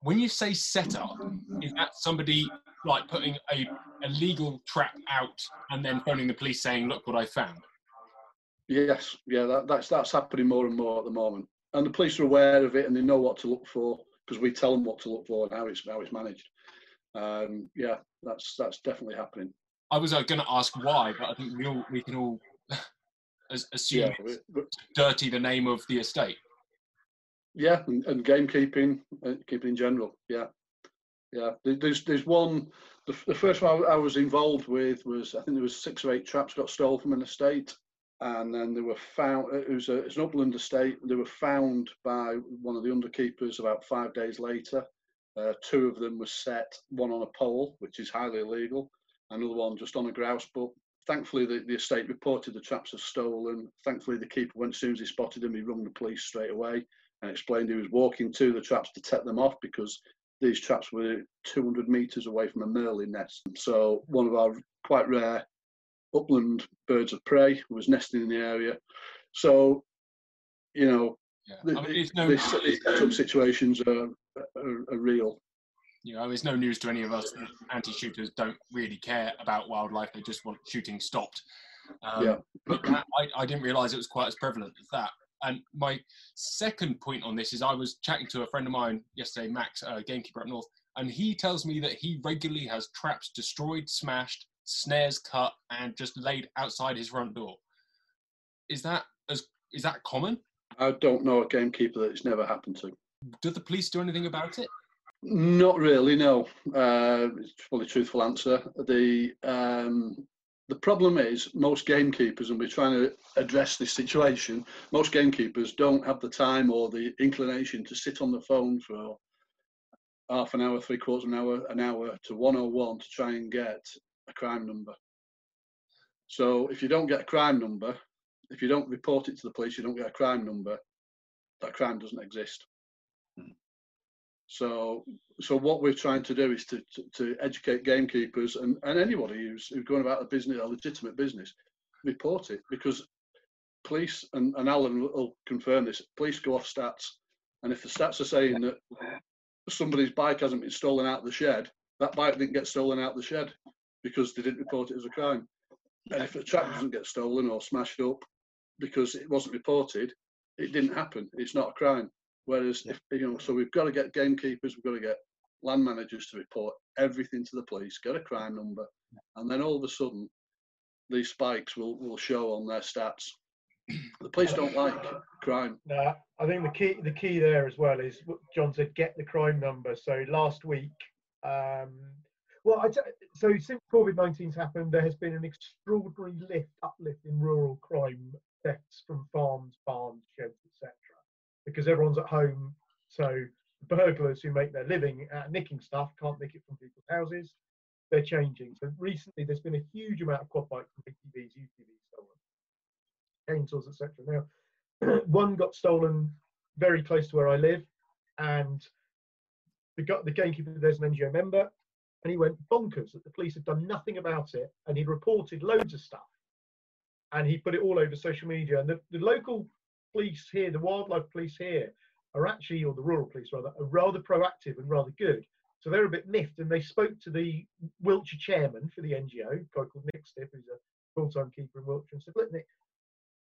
when you say set up, is that somebody like putting a, a legal trap out and then phoning the police saying, "Look what I found"? Yes, yeah, that, that's that's happening more and more at the moment, and the police are aware of it and they know what to look for because we tell them what to look for and how it's how it's managed. Um, yeah, that's that's definitely happening. I was uh, going to ask why, but I think we all we can all assume Yeah, we- dirty the name of the estate. yeah, and, and gamekeeping, uh, keeping in general. Yeah, yeah. There's there's one. The, the first one I was involved with was I think there was six or eight traps got stolen from an estate, and then they were found. It was a, it's an upland estate. They were found by one of the underkeepers about five days later. Uh, two of them were set, one on a pole, which is highly illegal, another one just on a grouse. But thankfully, the, the estate reported the traps as stolen. Thankfully, the keeper went as soon as he spotted them, he rung the police straight away and explained he was walking to the traps to take them off because these traps were 200 metres away from a merlin nest. So one of our quite rare upland birds of prey was nesting in the area. So, you know, Yeah, the, I mean, no, these, situations are, are, are real. You know, it's no news to any of us. that Anti-shooters don't really care about wildlife; they just want shooting stopped. Um, Yeah. But I, I didn't realise it was quite as prevalent as that. And my second point on this is I was chatting to a friend of mine yesterday, Max, a gamekeeper up north, and he tells me that he regularly has traps destroyed, smashed, snares cut, and just laid outside his front door. Is that as is that common? I don't know a gamekeeper that it's never happened to. Do the police do anything about it? Not really, no. Uh, it's probably a truthful answer. The um, the problem is most gamekeepers, and we're trying to address this situation. Most gamekeepers don't have the time or the inclination to sit on the phone for half an hour, three quarters of an hour, an hour to 101 to try and get a crime number. So if you don't get a crime number, if you don't report it to the police, you don't get a crime number. That crime doesn't exist. So, so what we're trying to do is to, to, to educate gamekeepers and, and anybody who's, who's going about a business, a legitimate business, report it because police and, and Alan will- confirm this. Police go off stats, and if the stats are saying that somebody's bike hasn't been stolen out of the shed, that bike didn't get stolen out of the shed because they didn't report it as a crime. And if a trap doesn't get stolen or smashed up because it wasn't reported, it didn't happen. It's not a crime. Whereas, if you know, so we've got to get gamekeepers, we've got to get land managers to report everything to the police, get a crime number, and then all of a sudden, these spikes will will show on their stats. The police don't like crime. No, I think the key the key there as well is what John said: get the crime number. So last week, um, well, I t- so since COVID 19's happened, there has been an extraordinary lift uplift in rural crime thefts from farms, barns, sheds, etc. Because everyone's at home, so burglars who make their living at nicking stuff can't nick it from people's houses. They're changing. So recently, there's been a huge amount of quad bikes and ATVs, UTVs stolen, chainsaws, etc. Now, one got stolen very close to where I live, and the the gamekeeper there's an NGO member, and he went bonkers that the police had done nothing about it, and he'd reported loads of stuff, and he put it all over social media. And the, the local police here, the wildlife police here, are actually, or the rural police rather, are rather proactive and rather good. So they're a bit miffed, and they spoke to the Wiltshire chairman for the NGO, a guy called Nick Stiff, who's a full-time keeper in Wiltshire, and said, "Look, Nick,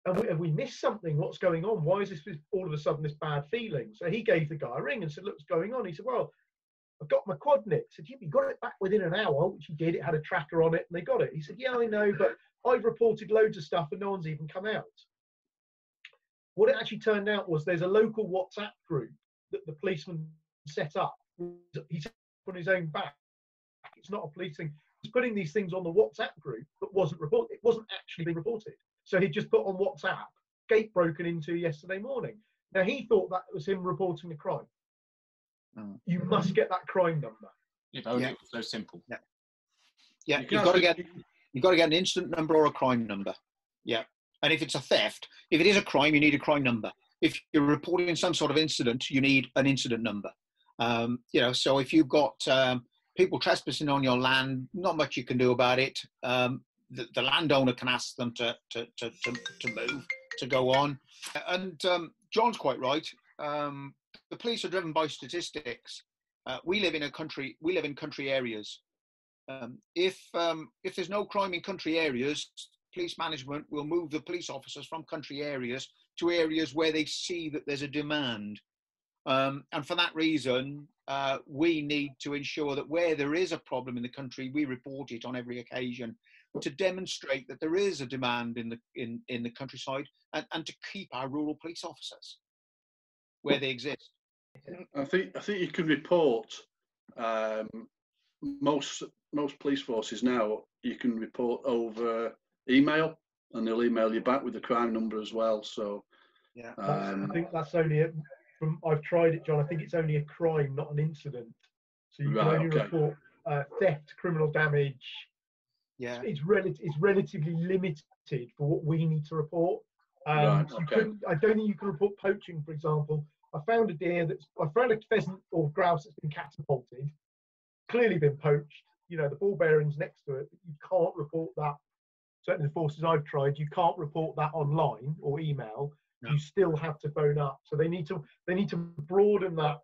have we, have we missed something? What's going on? Why is this all of a sudden this bad feeling? So he gave the guy a ring and said, Look, what's going on? He said, Well, I've got my quad nicked. I said, you got it back within an hour, which he did. It had a tracker on it and they got it. He said, Yeah, I know, but I've reported loads of stuff and no one's even come out. What it actually turned out was there's a local WhatsApp group that the policeman set up. He set up on his own back. It's not a police thing. He's putting these things on the WhatsApp group, but wasn't reported. It wasn't actually being reported. So he just put on WhatsApp gate broken into yesterday morning. Now he thought that was him reporting a crime. Mm. You must get that crime number. If only Yeah. it was so simple. Yeah, You you've got to get you've got to get an incident number or a crime number. Yeah, and if it's a theft, if it is a crime, you need a crime number. If you're reporting some sort of incident, you need an incident number. Um, you know, so if you've got um, people trespassing on your land, not much you can do about it. Um, the, the landowner can ask them to to, to, to, to move, to go on. And um, John's quite right. Um, the police are driven by statistics. Uh, we live in a country. We live in country areas. Um, if um, if there's no crime in country areas, police management will move the police officers from country areas to areas where they see that there's a demand. Um, and for that reason, uh, we need to ensure that where there is a problem in the country, we report it on every occasion to demonstrate that there is a demand in the in, in the countryside and, and to keep our rural police officers where they exist. I think I think you can report um, most most police forces now. You can report over email, and they'll email you back with the crime number as well. So Yeah. Um, I think that's only a, from I've tried it, John. I think it's only a crime, not an incident. So you Right, can only okay. report uh, theft, criminal damage. Yeah. It's relative. It's relatively limited for what we need to report. Um, Right, so okay. couldn't- I don't think you can report poaching, for example. I found a deer that's I found a pheasant or grouse that's been catapulted, clearly been poached. You know the ball bearings next to it, but you can't report that. Certainly, the forces I've tried, you can't report that online or email. No. You still have to phone up. So they need to they need to broaden that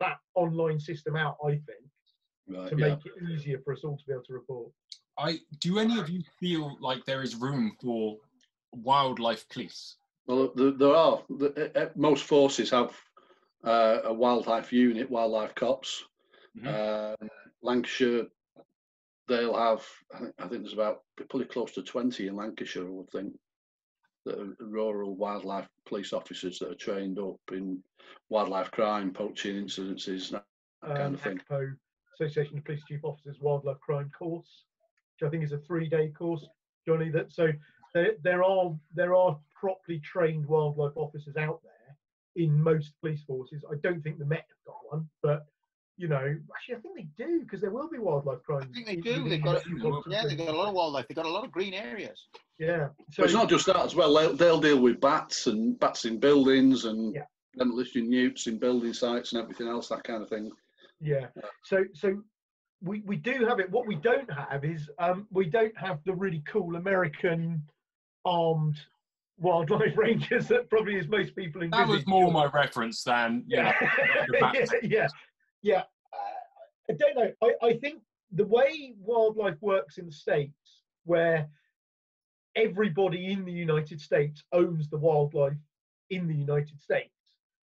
that online system out. I think right, to yeah. make it easier for us all to be able to report. I do any of you feel like there is room for wildlife police? Well, there, there are. The, uh, uh, most forces have uh, a wildlife unit, wildlife cops. Um, Lancashire, they'll have. I think, I think there's about probably close to twenty in Lancashire. I would think that are rural wildlife police officers that are trained up in wildlife crime, poaching incidences, that kind um, of thing. ACPO, Association of Police Chief Officers Wildlife Crime course, which I think is a three-day course, Johnny. That so there, there are there are properly trained wildlife officers out there in most police forces. I don't think the Met have got one, but you know, actually, I think they do because there will be wildlife crime. I think they do. They've got a- Yeah, they've got a lot of wildlife. They've got a lot of green areas. Yeah. So But it's not just that as well. They'll, they'll deal with bats and bats in buildings and Yeah. demolition newts in building sites and everything else, that kind of thing. Yeah. So so we we do have it. What we don't have is um we don't have the really cool American armed wildlife rangers that probably is most people in. That was more my reference than yeah. yeah, yeah, yeah. Uh, I don't know. I, I think the way wildlife works in the states, where everybody in the United States owns the wildlife in the United States,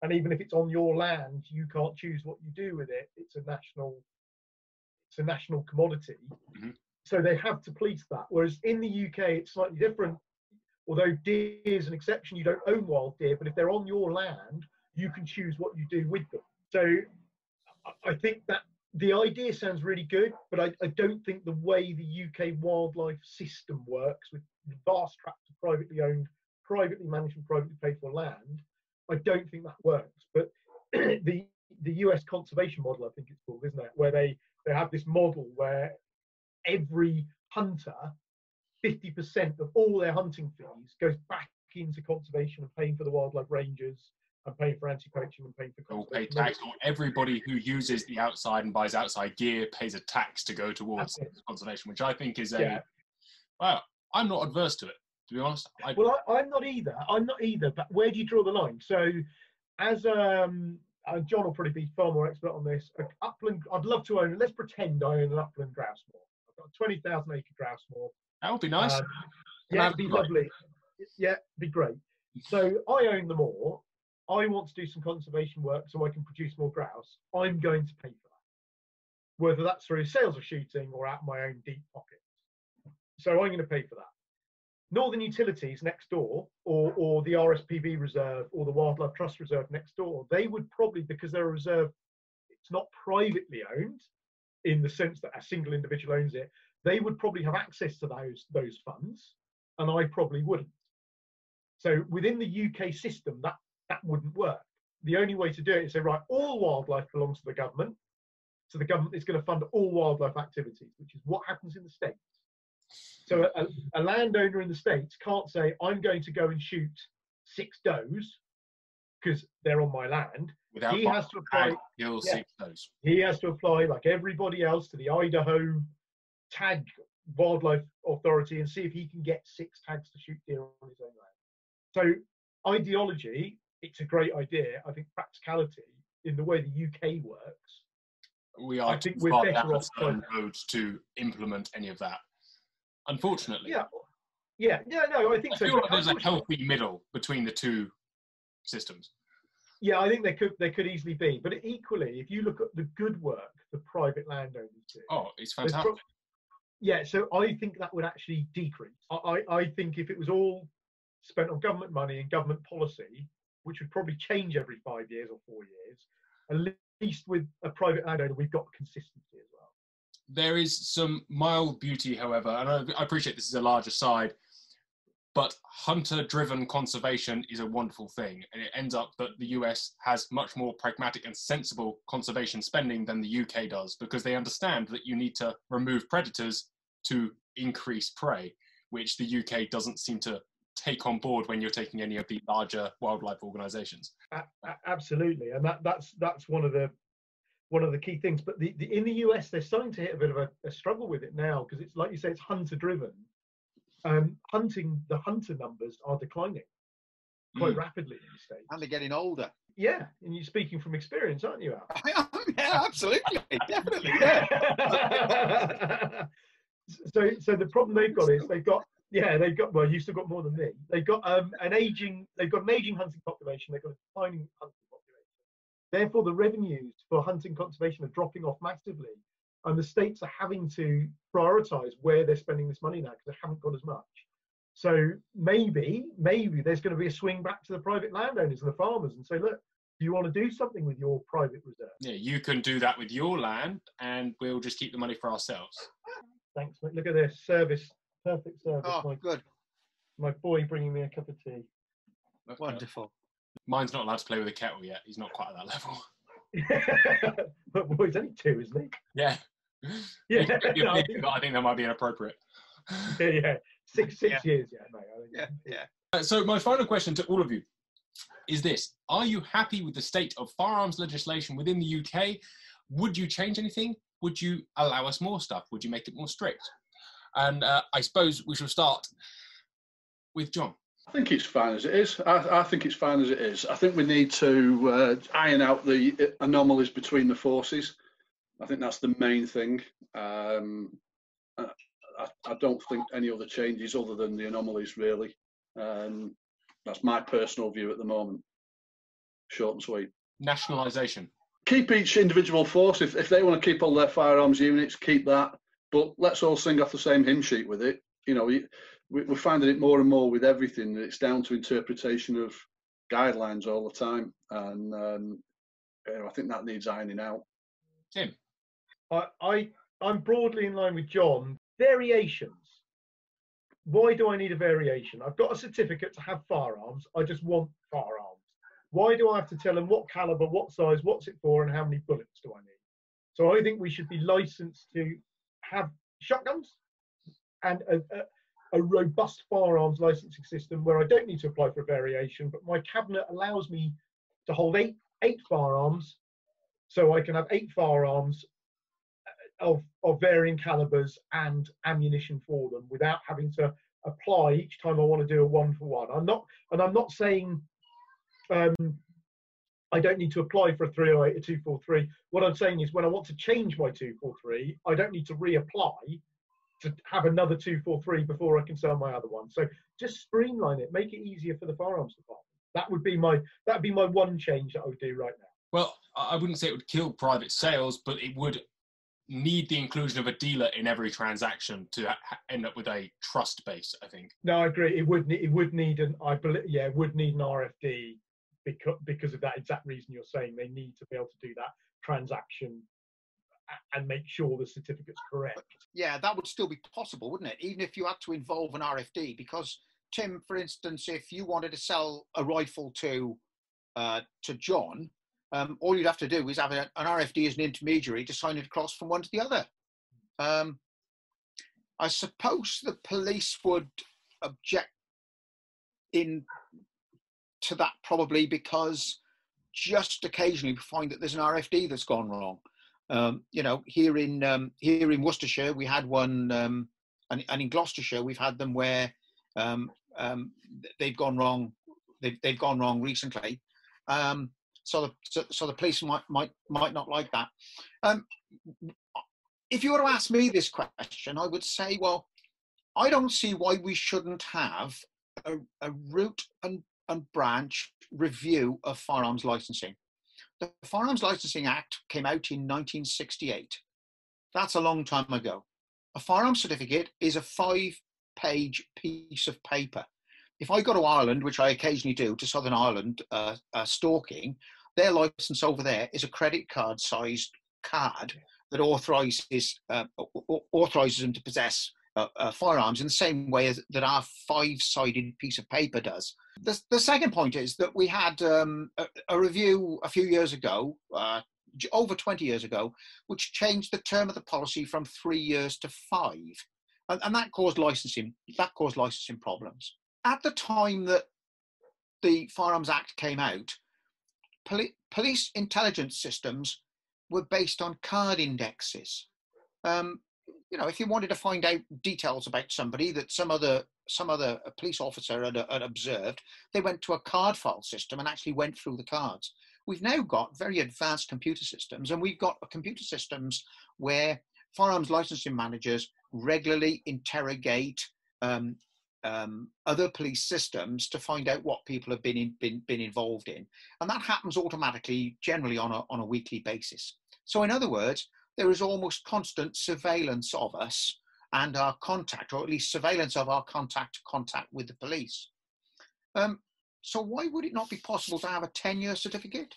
and even if it's on your land, you can't choose what you do with it. It's a national, it's a national commodity. Mhm. So they have to police that. Whereas in the UK, it's slightly different. Although deer is an exception, you don't own wild deer, but if they're on your land, you can choose what you do with them. So I- think that the idea sounds really good, but I, I don't think the way the UK wildlife system works with vast tracts of privately owned, privately managed, and privately paid for land, I don't think that works. But the the US conservation model, I think it's called, isn't it? Where they they have this model where every hunter, 50% of all their hunting fees goes back into conservation and paying for the wildlife rangers and paying for anti-poaching and paying for Or pay tax, or everybody who uses the outside and buys outside gear pays a tax to go towards conservation, which I think is a Yeah. well. I'm not adverse to it, to be honest. I, Well, I, I'm not either. I'm not either. But where do you draw the line? So, as um, uh, John will probably be far more expert on this. Uh, upland. I'd love to own. Let's pretend I own an upland grouse moor. I've got a twenty thousand acre grouse moor. that would be nice. Um, yeah, it'd be lovely. Yeah, be great. So I own the moor. I want to do some conservation work so I can produce more grouse. I'm going to pay for that, whether that's through sales or shooting or out of my own deep pockets. So I'm going to pay for that. Northern Utilities next door, or or the RSPB reserve or the Wildlife Trust reserve next door, they would probably because they're a reserve, it's not privately owned in the sense that a single individual owns it. They would probably have access to those those funds, and I probably wouldn't. So within the UK system, that that wouldn't work. The only way to do it is say, right, all wildlife belongs to the government. So the government is going to fund all wildlife activities, which is what happens in the states. So a, a landowner in the states can't say, I'm going to go and shoot six does because they're on my land. Without he has to apply. He'll yeah. see those. He has to apply, like everybody else, to the Idaho tag wildlife authority and see if he can get six tags to shoot deer on his own land. So ideology, it's a great idea. I think practicality in the way the UK works. We are I think too we're far better down off certain road to implement any of that. Unfortunately, Yeah, yeah, yeah. No, I think I so. feel like there's a healthy middle between the two systems. Yeah, I think there could there could easily be, but equally, if you look at the good work the private landowners do, Oh, it's fantastic. pro- yeah, so I think that would actually decrease. I, I I think if it was all spent on government money and government policy, which would probably change every five years or four years, at least with a private landowner, we've got consistency as well. there is some mild beauty, however, and I, appreciate this is a larger side, but hunter driven conservation is a wonderful thing. And it ends up that the US has much more pragmatic and sensible conservation spending than the UK does because they understand that you need to remove predators to increase prey, which the UK doesn't seem to take on board when you're taking any of the larger wildlife organizations. A- a- absolutely, and that that's that's one of the one of the key things. But the, the in the US, they're starting to hit a bit of a, a struggle with it now because it's like you say, it's hunter driven. Um, hunting the hunter numbers are declining quite Mm. rapidly in the states. And they're getting older. Yeah, and you're speaking from experience, aren't you, Al? yeah, absolutely, definitely. Yeah. so, so the problem they've got is they've got yeah they've got well you've still got more than me. They've got um, an aging they've got an aging hunting population. They've got a declining hunting population. Therefore, the revenues for hunting conservation are dropping off massively, and the states are having to prioritise where they're spending this money now because they haven't got as much. So maybe, maybe there's going to be a swing back to the private landowners and the farmers and say, look, do you want to do something with your private reserve? Yeah, you can do that with your land, and we'll just keep the money for ourselves. Thanks, mate. Look at this service, perfect service. Oh, my, good. my boy bringing me a cup of tea. Wonderful. Mine's not allowed to play with a kettle yet. He's not quite at that level. but boy, he's only two, isn't he? Yeah. Yeah, You're no, I big, think- I think that might be inappropriate. yeah, yeah. Six, six Yeah. years, yeah, mate. I think. Yeah, yeah. Uh, So my final question to all of you is this: Are you happy with the state of firearms legislation within the UK? Would you change anything? Would you allow us more stuff? Would you make it more strict? And uh, I suppose we shall start with John. I think it's fine as it is. I, I think it's fine as it is. I think we need to uh, iron out the anomalies between the forces. I think that's the main thing. Um, I, I- I don't think any other changes other than the anomalies really. Um, that's my personal view at the moment. Short and sweet. Nationalisation. Keep each individual force. If, if they want to keep all their firearms units, keep that. But let's all sing off the same hymn sheet with it. You know, we, we- we're finding it more and more with everything. that It's down to interpretation of guidelines all the time, and um, you know, I think that needs ironing out. Tim. I, I, I'm broadly in line with John. Variations. Why do I need a variation? I've got a certificate to have firearms. I just want firearms. Why do I have to tell them what caliber, what size, what's it for, and how many bullets do I need? So I think we should be licensed to have shotguns and a, a, a robust firearms licensing system where I don't need to apply for a variation, but my cabinet allows me to hold eight eight firearms, so I can have eight firearms of, of varying calibers and ammunition for them without having to apply each time I want to do a one for one. I'm not, and I'm not saying um, I don't need to apply for a 308, a 243. What I'm saying is when I want to change my 243, I don't need to reapply to have another 243 before I can sell my other one. So just streamline it, make it easier for the firearms department. That would be my that would be my one change that I would do right now. Well, I wouldn't say it would kill private sales, but it would need the inclusion of a dealer in every transaction to end up with a trust base. I think. No, I agree. It would need, it would need an I believe yeah, it would need an RFD because because of that exact reason you're saying they need to be able to do that transaction and make sure the certificate's correct. Yeah, that would still be possible, wouldn't it? Even if you had to involve an RFD, because Tim, for instance, if you wanted to sell a rifle to uh, to John, um, all you'd have to do is have a, an RFD as an intermediary to sign it across from one to the other. Um, I suppose the police would object in to that probably because just occasionally we find that there's an RFD that's gone wrong. Um, you know, here in um, here in Worcestershire we had one, um, and, and, in Gloucestershire we've had them where um, um, they've gone wrong. They've, they've gone wrong recently. Um, so the so, so, the police might might might not like that. if you were to ask me this question, I would say, well, I don't see why we shouldn't have a, a root and, and branch review of firearms licensing. The Firearms Licensing Act came out in 1968. That's a long time ago. A firearms certificate is a five page piece of paper. If I go to Ireland, which I occasionally do, to Southern Ireland uh, uh, stalking, their license over there is a credit card sized card that authorizes uh, authorizes them to possess uh, uh, firearms in the same way as, that our five-sided piece of paper does. The, the second point is that we had um, a, a, review a few years ago, uh, over 20 years ago, which changed the term of the policy from three years to five, and, and that caused licensing that caused licensing problems. At the time that the Firearms Act came out, poli- police intelligence systems were based on card indexes. Um, you know, if you wanted to find out details about somebody that some other some other uh, police officer had, had observed, they went to a card file system and actually went through the cards. We've now got very advanced computer systems, and we've got computer systems where firearms licensing managers regularly interrogate um, um, other police systems to find out what people have been, in, been been involved in, and that happens automatically, generally on a on a weekly basis. So, in other words, there is almost constant surveillance of us and our contact, or at least surveillance of our contact contact with the police. Um, so why would it not be possible to have a 10-year certificate?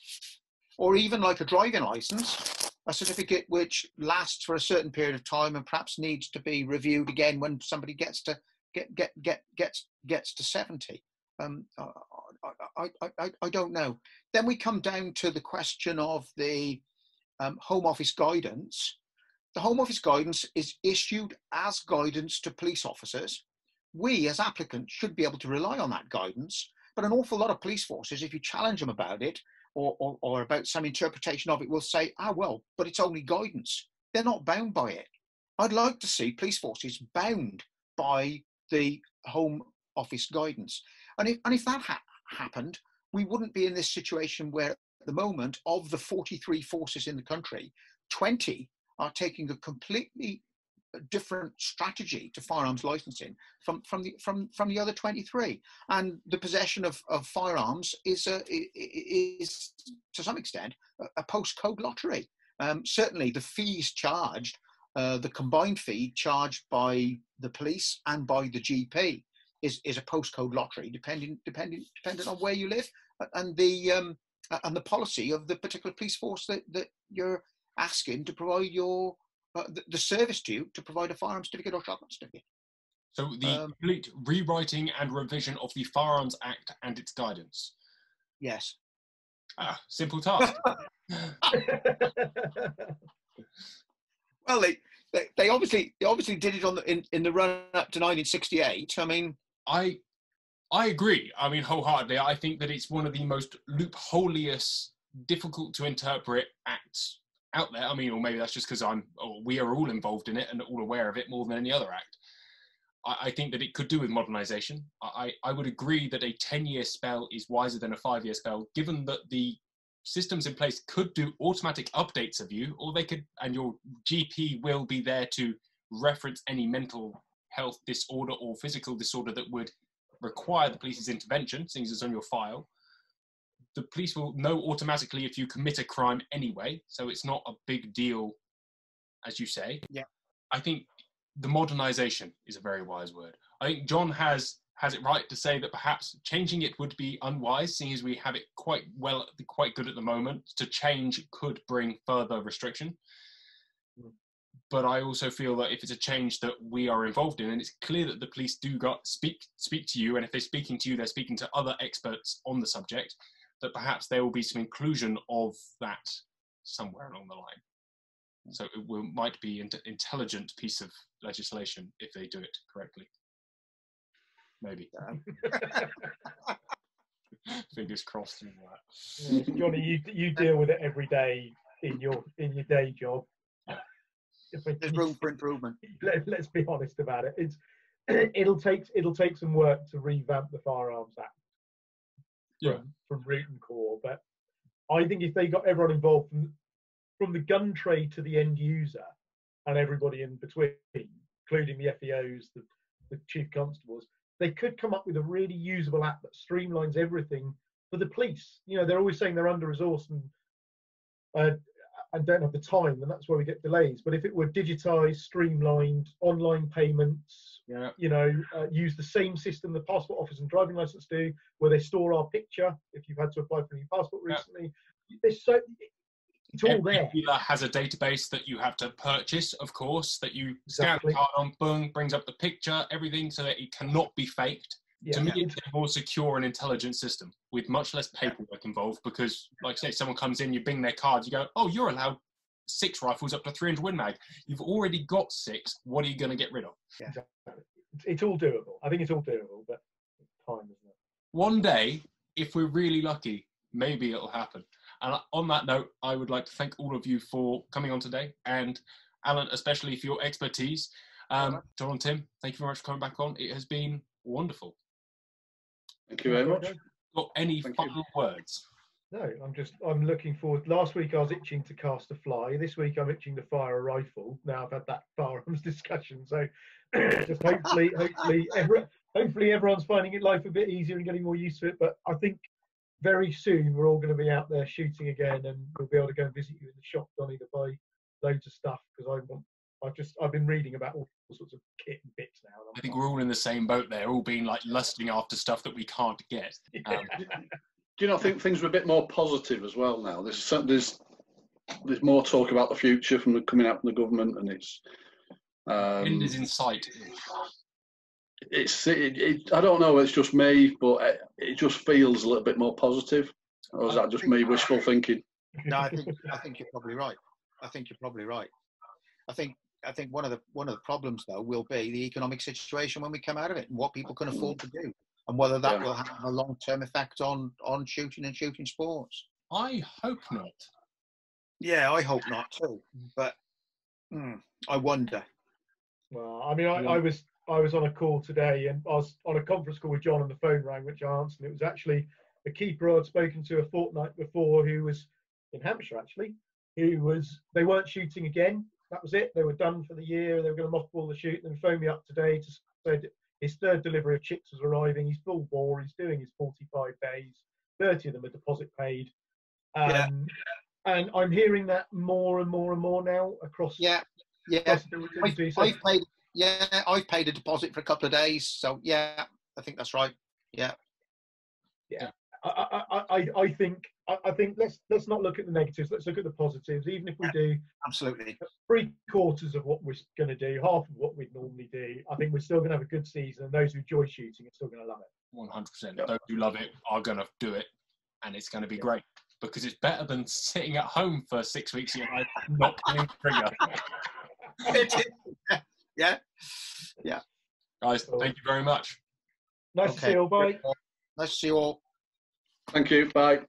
Or even like a driving license, a certificate which lasts for a certain period of time and perhaps needs to be reviewed again when somebody gets to get get get gets gets to 70. Um, I, I, I, I don't know. Then we come down to the question of the um, Home Office guidance. The Home Office guidance is issued as guidance to police officers. We, as applicants, should be able to rely on that guidance. But an awful lot of police forces, if you challenge them about it or, or, or about some interpretation of it, will say, ah, well, but it's only guidance. They're not bound by it. I'd like to see police forces bound by the Home Office guidance. And if, and if that ha- happened, we wouldn't be in this situation where the moment, of the 43 forces in the country, 20 are taking a completely different strategy to firearms licensing from, from, the, from, from the other 23. And the possession of, of firearms is, a, is, to some extent, a, postcode lottery. Um, certainly, the fees charged, uh, the combined fee charged by the police and by the GP, is, is a postcode lottery, depending, depending, depending on where you live and the, um, and the policy of the particular police force that, that you're asking to provide your uh, the, the, service to you to provide a firearms certificate or shotgun certificate. So the um, complete rewriting and revision of the Firearms Act and its guidance. Yes. Ah, simple task. well, they, they, they obviously they obviously did it on the, in in the run up to 1968. I mean, I I agree. I mean, wholeheartedly, I think that it's one of the most loopholiest, difficult to interpret acts out there. I mean, or maybe that's just because I'm, we are all involved in it and all aware of it more than any other act. I, I think that it could do with modernisation. I, I would agree that a 10 year spell is wiser than a five year spell, given that the systems in place could do automatic updates of you, or they could, and your GP will be there to reference any mental health disorder or physical disorder that would require the police's intervention, seeing as it's on your file. The police will know automatically if you commit a crime anyway, so it's not a big deal, as you say. Yeah. I think the modernization is a very wise word. I think John has has it right to say that perhaps changing it would be unwise, seeing as we have it quite well, quite good at the moment. To change could bring further restriction. Hmm. But I also feel that if it's a change that we are involved in, and it's clear that the police do got speak speak to you, and if they're speaking to you, they're speaking to other experts on the subject, that perhaps there will be some inclusion of that somewhere along the line. Hmm. So it will, might be an intelligent piece of legislation if they do it correctly. Maybe. Fingers crossed. Yeah. Johnny, you you deal with it every day in your in your day job. There's room for improvement. Let, let's be honest about it. It's it'll take it'll take some work to revamp the Firearms Act yeah. from, from root and core. But I think if they got everyone involved from, from the gun trade to the end user and everybody in between, including the FEOs, the, the chief constables, they could come up with a really usable app that streamlines everything for the police. You know, they're always saying they're under resourced and uh, and don't have the time, and that's where we get delays. But if it were digitized, streamlined, online payments, yeah. you know, uh, use the same system the passport office and driving license do, where they store our picture if you've had to apply for a new passport recently. Yeah. There's so it's all Every there. dealer has a database that you have to purchase, of course, that you Exactly. scan the card on, boom, brings up the picture, everything, so that it cannot be faked. Yeah. to me, it's a more secure and intelligent system with much less paperwork involved because, like I say, someone comes in, you bing their card, you go, oh, you're allowed six rifles up to 300 Win Mag. You've already got six. What are you going to get rid of? It's, it's all doable. I think it's all doable, but time, isn't it? One day, if we're really lucky, maybe it'll happen. And on that note, I would like to thank all of you for coming on today, and Alan, especially for your expertise. Um, John and Tim, thank you very much for coming back on. It has been wonderful. Thank you very much. Got any Thank you. final words? No, I'm just I'm looking forward. Last week I was itching to cast a fly. This week I'm itching to fire a rifle. Now I've had that firearms discussion, so just hopefully, hopefully, every, hopefully everyone's finding it life a bit easier and getting more used to it. But I think very soon we're all going to be out there shooting again, and we'll be able to go and visit you in the shop, Donny, to buy loads of stuff because I want. I've just I've been reading about all sorts of kit and bits now. and I'm think like, we're all in the same boat there, all being like lusting after stuff that we can't get. Um, Do you not think things are a bit more positive as well now? There's so- there's there's more talk about the future from the, coming out from the government, and it's um, end is in sight. it's it, it, I don't know. It's just me, but it, it just feels a little bit more positive. Or is that just me wishful thinking? No, I think I think you're probably right. I think you're probably right. I think I think one of the one of the problems though will be the economic situation when we come out of it and what people can afford to do and whether that Yeah. will have a long term effect on on shooting and shooting sports. I hope not. Yeah, I hope not too. But hmm, I wonder. Well, I mean, I, Yeah. I was I was on a call today, and I was on a conference call with John, and the phone rang, which I answered. And it was actually a keeper I'd spoken to a fortnight before, who was in Hampshire actually. Who was they weren't shooting again. That was it. They were done for the year. They were going to mothball the shoot. And then phoned me up today to say his third delivery of chicks was arriving. He's full bore. He's doing his 45 days. 30 of them are deposit paid. Um, Yeah. And I'm hearing that more and more and more now across. Yeah, yeah. across the I've. So- I've paid. Yeah, I've paid a deposit for a couple of days. So yeah, I think that's right. Yeah. Yeah, I, I, I, I think I, I think let's let's not look at the negatives. Let's look at the positives. Even if we do absolutely. three quarters of what we're going to do, half of what we'd normally do, I think we're still going to have a good season. And those who enjoy shooting are still going to love it. 100%. Those who love it are going to do it, and it's going to be great because it's better than sitting at home for six weeks of your life not pulling the trigger. yeah. Guys, thank you very much. Nice to see you all. Bye. Nice to see you all. Thank you. Bye.